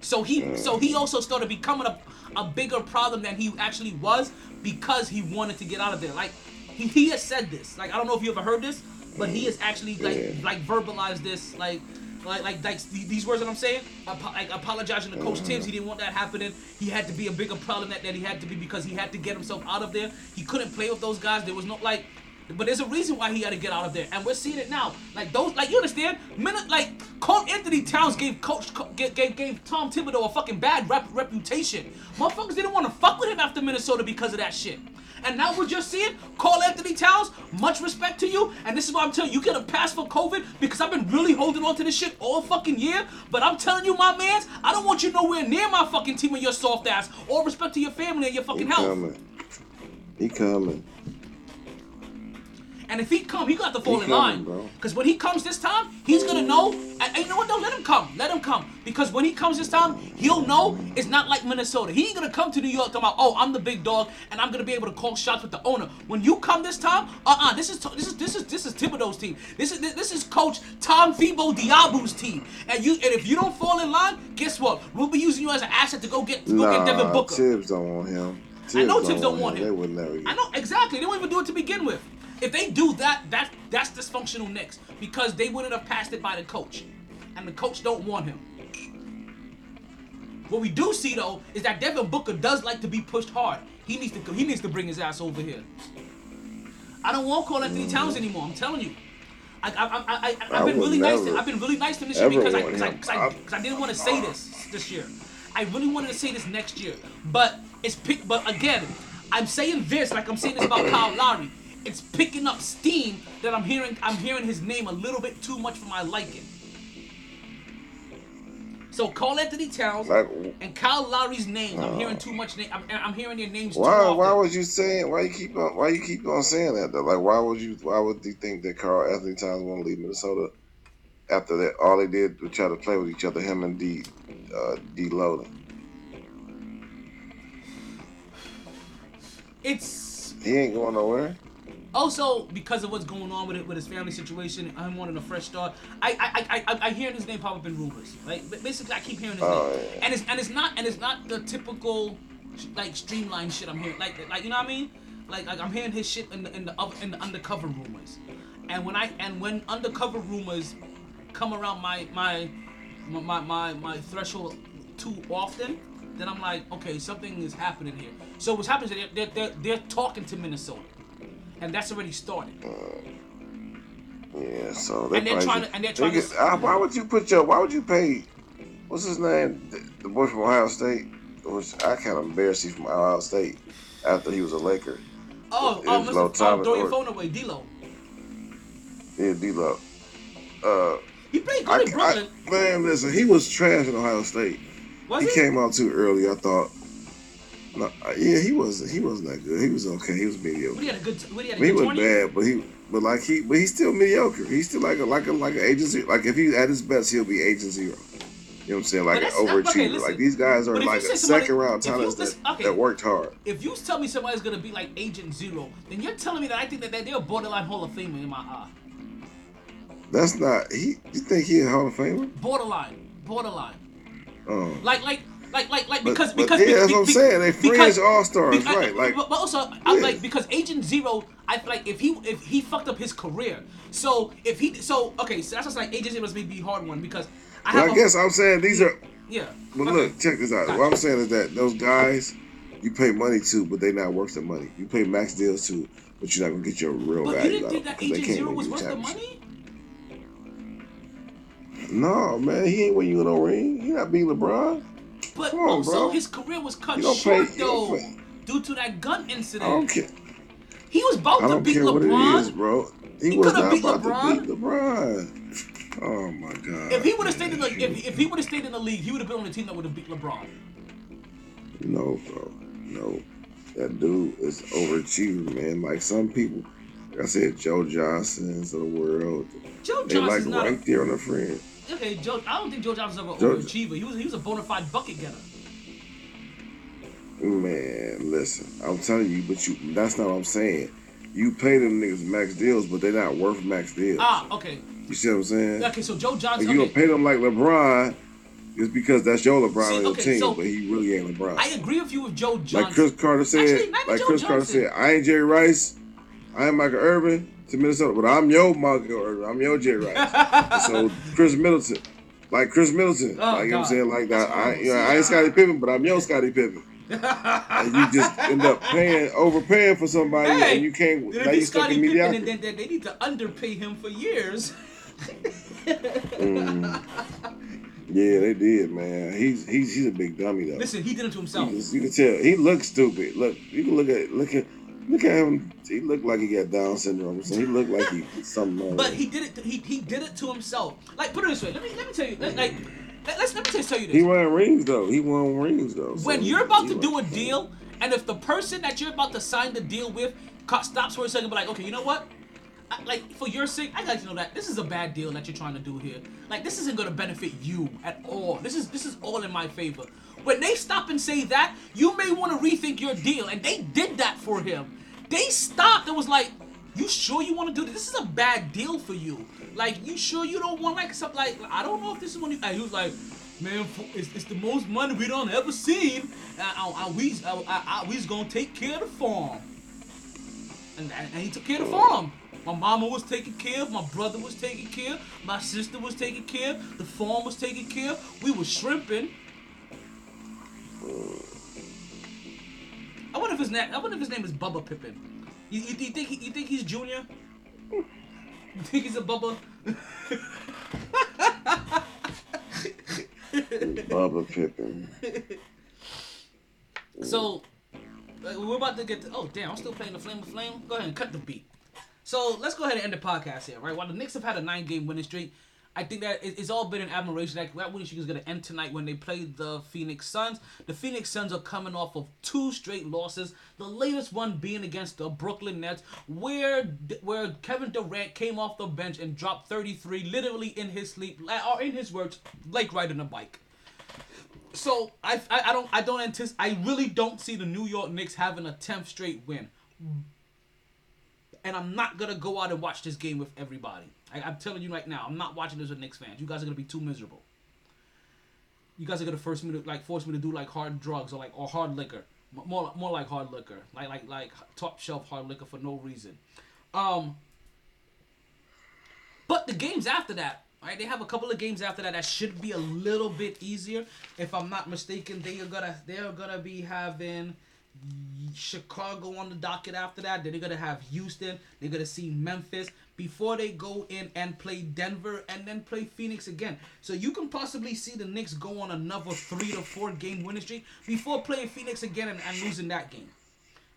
So he so he also started becoming a, a bigger problem than he actually was because he wanted to get out of there. Like he, he has said this. Like I don't know if you ever heard this, but he has actually like Yeah. like verbalized this like like like, like these words that I'm saying. Apo- like apologizing to Coach Thibs. He didn't want that happening. He had to be a bigger problem that, that he had to be because he had to get himself out of there. He couldn't play with those guys. There was no like but there's a reason why he had to get out of there, and we're seeing it now. Like those, like you understand? Minute, like Karl-Anthony Towns gave Coach gave, gave, gave Tom Thibodeau a fucking bad rep, reputation. Motherfuckers didn't want to fuck with him after Minnesota because of that shit. And now we're just seeing, Karl-Anthony Towns, much respect to you. And this is why I'm telling you, you get a pass for COVID because I've been really holding on to this shit all fucking year. But I'm telling you, my mans, I don't want you nowhere near my fucking team and your soft ass. All respect to your family and your He fucking health. coming. He coming. And if he come, he got to fall He in line. Because when he comes this time, he's gonna know. And, you know what? Don't let him come. Let him come. Because when he comes this time, he'll know it's not like Minnesota. He ain't gonna come to New York talking about, oh, I'm the big dog and I'm gonna be able to call shots with the owner. When you come this time, uh-uh. This is this is this is this is Thibodeau's team. This is this is Coach Tom Thibault Diabu's team. And you and if you don't fall in line, guess what? We'll be using you as an asset to go get to go get Devin Nah, Booker. Thibs don't want him. I know Thibs don't want him. They would never I know exactly. They don't even do it to begin with. If they do that, that that's dysfunctional Knicks because they wouldn't have passed it by the coach, and the coach don't want him. What we do see though is that Devin Booker does like to be pushed hard. He needs to he needs to bring his ass over here. I don't want Karl-Anthony Towns anymore. I'm telling you. I, I, I, I, I've been really nice. To, I've been really nice to him this year because I, cause I, cause I, I- 'cause I didn't want to say this this year. I really wanted to say this next year, but it's pick. But again, I'm saying this like I'm saying this about Kyle Lowry. It's picking up steam that I'm hearing. I'm hearing his name a little bit too much for my liking. So Karl-Anthony Towns Like, and Kyle Lowry's names. I'm hearing too much name. I'm, I'm hearing their names too Why? often. Why would you saying? Why you keep on? Why you keep on saying that? Though? Like, why would you? Why would you think that Karl-Anthony Towns want to leave Minnesota after that? All they did was try to play with each other. Him and D, uh, D. Loading. It's He ain't going nowhere. Oh, also because of what's going on with it with his family situation. I'm wanting a fresh start. I I I I, I hear his name pop up in rumors. Right, but basically I keep hearing his Oh, name, yeah. and it's and it's not and it's not the typical like streamlined shit I'm hearing. Like like you know what I mean? Like like I'm hearing his shit in the in the in the undercover rumors, and when I and when undercover rumors come around my my my my my threshold too often, then I'm like, okay, something is happening here. So what's happening is they're, they're, they're, they're talking to Minnesota, and that's already started. Yeah. So they And they're trying to- and they're they trying to- uh, why would you put your? Why would you pay? What's his name? The, the boy from Ohio State. Which I kind of embarrassed you from Ohio State after he was a Laker. Oh, oh, Mr. low Oh, throw your phone away, D'Lo. Yeah, D'Lo. Uh, He played I, in Brooklyn. I, man, listen, he was trash in Ohio State. was he he? came out too early. I thought. No, uh, yeah, he was. He wasn't that good. He was okay. He was mediocre. What he had a good. What he had a he good was twenty. bad, but he, but like he, but he's still mediocre. He's still like a like a like an agency. Like if he's at his best, he'll be agent zero. You know what I'm saying? Like an okay, overachiever. listen. like these guys are But if you like a somebody- second round talents that, okay. that worked hard. If you tell me somebody's gonna be like Agent Zero, then you're telling me that I think that they're a borderline Hall of Famer in my eye. That's not he. You think he a Hall of Famer? Borderline, borderline. Oh. Like, like, like, like, like But- because but because yeah, be- that's be- what I'm saying. They fringe all-stars, right, like- but, but also, I'm like because Agent Zero, I feel like if he if he fucked up his career, so if he so okay, so that's just like Agent Zero may be a hard one because I But have I a- guess I'm saying these are. yeah. But okay. look, check this out. What I'm saying is that those guys, you pay money to, but they not worth the money. You pay max deals to, but you're not gonna get your real But you value didn't out think of that them, 'cause they Agent can't Zero was you a worth the money? No, man, he ain't win you no ring. He not beat LeBron. But Come on, also bro. his career was cut short pay- though, due to that gun I incident. don't care. He was about I to beat LeBron. it is, bro. He, He was could've not beat about LeBron. to beat LeBron. Oh my god. If he would have stayed in the if, if he would have stayed in the league, he would have been on the team that would have beat LeBron. No, bro. No. That dude is overachieving, man. Like some people, like I said, Joe Johnson's of the world. Joe They like Johnson's not right there on the fringe. Okay. Joe, I don't think Joe Johnson's ever an Joe- overachiever. He was he was a bona fide bucket getter. Man, listen, I'm telling you, but you that's not what I'm saying. You pay them niggas max deals, but they're not worth max deals. Ah, okay, You see what I'm saying? okay. So Joe Johnson. you Okay, don't pay them like LeBron just because that's your LeBron See, on your okay, team, so- but he really ain't LeBron. I agree with you with Joe Johnson. like Cris Carter said, Actually, like Joe Cris Carter said, I ain't Jerry Rice, I ain't Michael Irvin to Minnesota, but I'm your Michael Irvin, I'm your Jerry Rice. So Khris Middleton, like Khris Middleton, Oh, like you know what I'm saying, like that. I, you know, I ain't Scottie Pippen, but I'm your Scottie Pippen. and you just end up paying, overpaying for somebody, Hey, and you can't. Now you stuck in mediocrity. and then, then they need to underpay him for years. Mm. Yeah, they did, man. He's he's he's a big dummy though. Listen, he did it to himself. you can tell he looks stupid. Look, you can look at look at Look at him. He looked like he got Down syndrome. So he looked like he something. else. But he did it. He, he did it to himself. Like put it this way. Let me let me tell you. Like, like let, us let me tell you this. He won rings though. He won rings though. so when you're about to won- do a deal, and if the person that you're about to sign the deal with stops for a second, be like, okay, you know what? I, like for your sake, I got to know that this is a bad deal that you're trying to do here. Like this isn't gonna benefit you at all. This is this is all in my favor. When they stop and say that, you may want to rethink your deal, and they did that for him. They stopped and was like, "You sure you want to do this? This is a bad deal for you. Like, you sure you don't want like something like I don't know if this is when you." And he was like, "Man, it's, it's the most money we don't ever seen, I, I, we I, I, we's gonna take care of the farm." And, and, and he took care of the farm. My mama was taken care of, my brother was taken care of, my sister was taken care of, the farm was taken care of. We were shrimping. I wonder if his name. I wonder if his name is Bubba Pippen. You, you, you think he, you think he's Junior? You think he's a Bubba? Bubba Pippen. So uh, we're about to get to. Oh damn! I'm still playing the Flame of Flame. Go ahead and cut the beat. So let's go ahead and end the podcast here, right? While the Knicks have had a nine-game winning streak, I think that it's all been an admiration. That that winning streak is going to end tonight when they play the Phoenix Suns. The Phoenix Suns are coming off of two straight losses. The latest one being against the Brooklyn Nets, where where Kevin Durant came off the bench and dropped 33, literally in his sleep, or in his words, like riding a bike. So I, I I don't I don't anticipate I really don't see the New York Knicks having a 10th straight win. And I'm not gonna go out and watch this game with everybody. I, I'm telling you right now, I'm not watching this with Knicks fans. You guys are gonna be too miserable. You guys are gonna force me to like force me to do like hard drugs or like or hard liquor, more more like hard liquor, like like like top shelf hard liquor for no reason. Um, but the games after that, right? They have a couple of games after that that should be a little bit easier. If I'm not mistaken, they are gonna they are gonna be having Chicago on the docket after that. Then they're gonna have Houston. They're gonna see Memphis before they go in and play Denver and then play Phoenix again. So you can possibly see the Knicks go on another three to four game winning streak before playing Phoenix again and, and losing that game.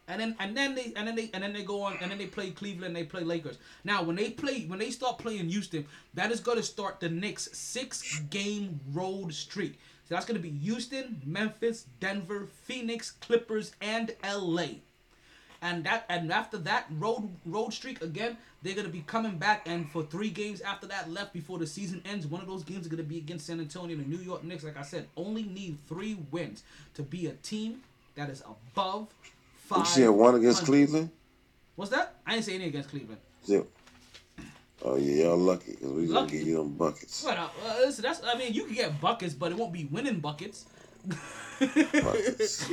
And then and then they and then they and then they go on and then they play Cleveland, they play Lakers. Now when they play when they start playing Houston, that is gonna start the Knicks six game road streak. So that's gonna be Houston, Memphis, Denver, Phoenix, Clippers, and LA. And that and after that road road streak again, they're gonna be coming back and for three games after that left before the season ends. One of those games is gonna be against San Antonio. and The New York Knicks, like I said, only need three wins to be a team that is above five. You a one against Cleveland? What's that? I didn't say any against Cleveland. Yeah. Oh yeah, y'all lucky because we gonna get you them buckets. But uh, listen, that's I mean you can get buckets, but it won't be winning buckets. Buckets.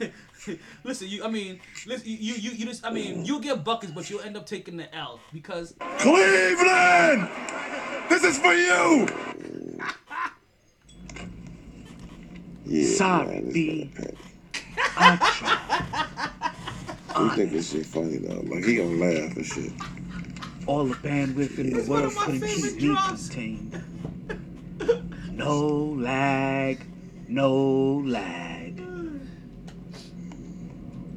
listen, you I mean, listen, you you you, you just I mean you'll get buckets, but you'll end up taking the L because Cleveland! This is for you! Yeah, Sorry, man, it's B. bad, tried. We think this shit funny though. Like he gonna laugh and shit. All the bandwidth in the world couldn't keep me contained. No lag, no lag.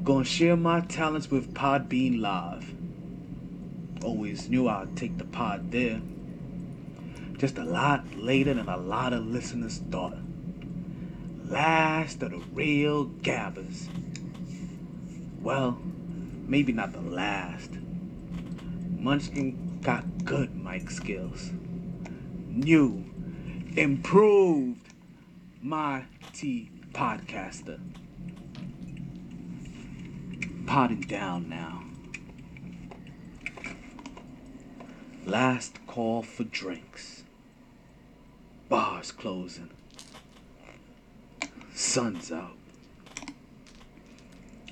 Gonna share my talents with Podbean Live. Always knew I'd take the pod there. Just a lot later than a lot of listeners thought. Last of the real gabbers. Well, maybe not the last. Munchkin got good mic skills. New, improved my T podcaster. Potting down now. Last call for drinks. Bars closing. Sun's out.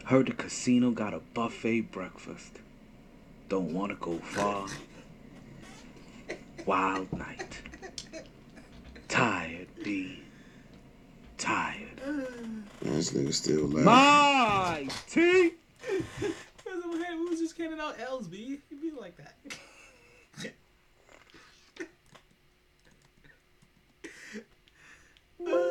Heard the casino got a buffet breakfast. Don't wanna go far. Wild night. Tired, B. Tired. This nigga still laughing. My because we was just handing out L's, B, You'd be like that.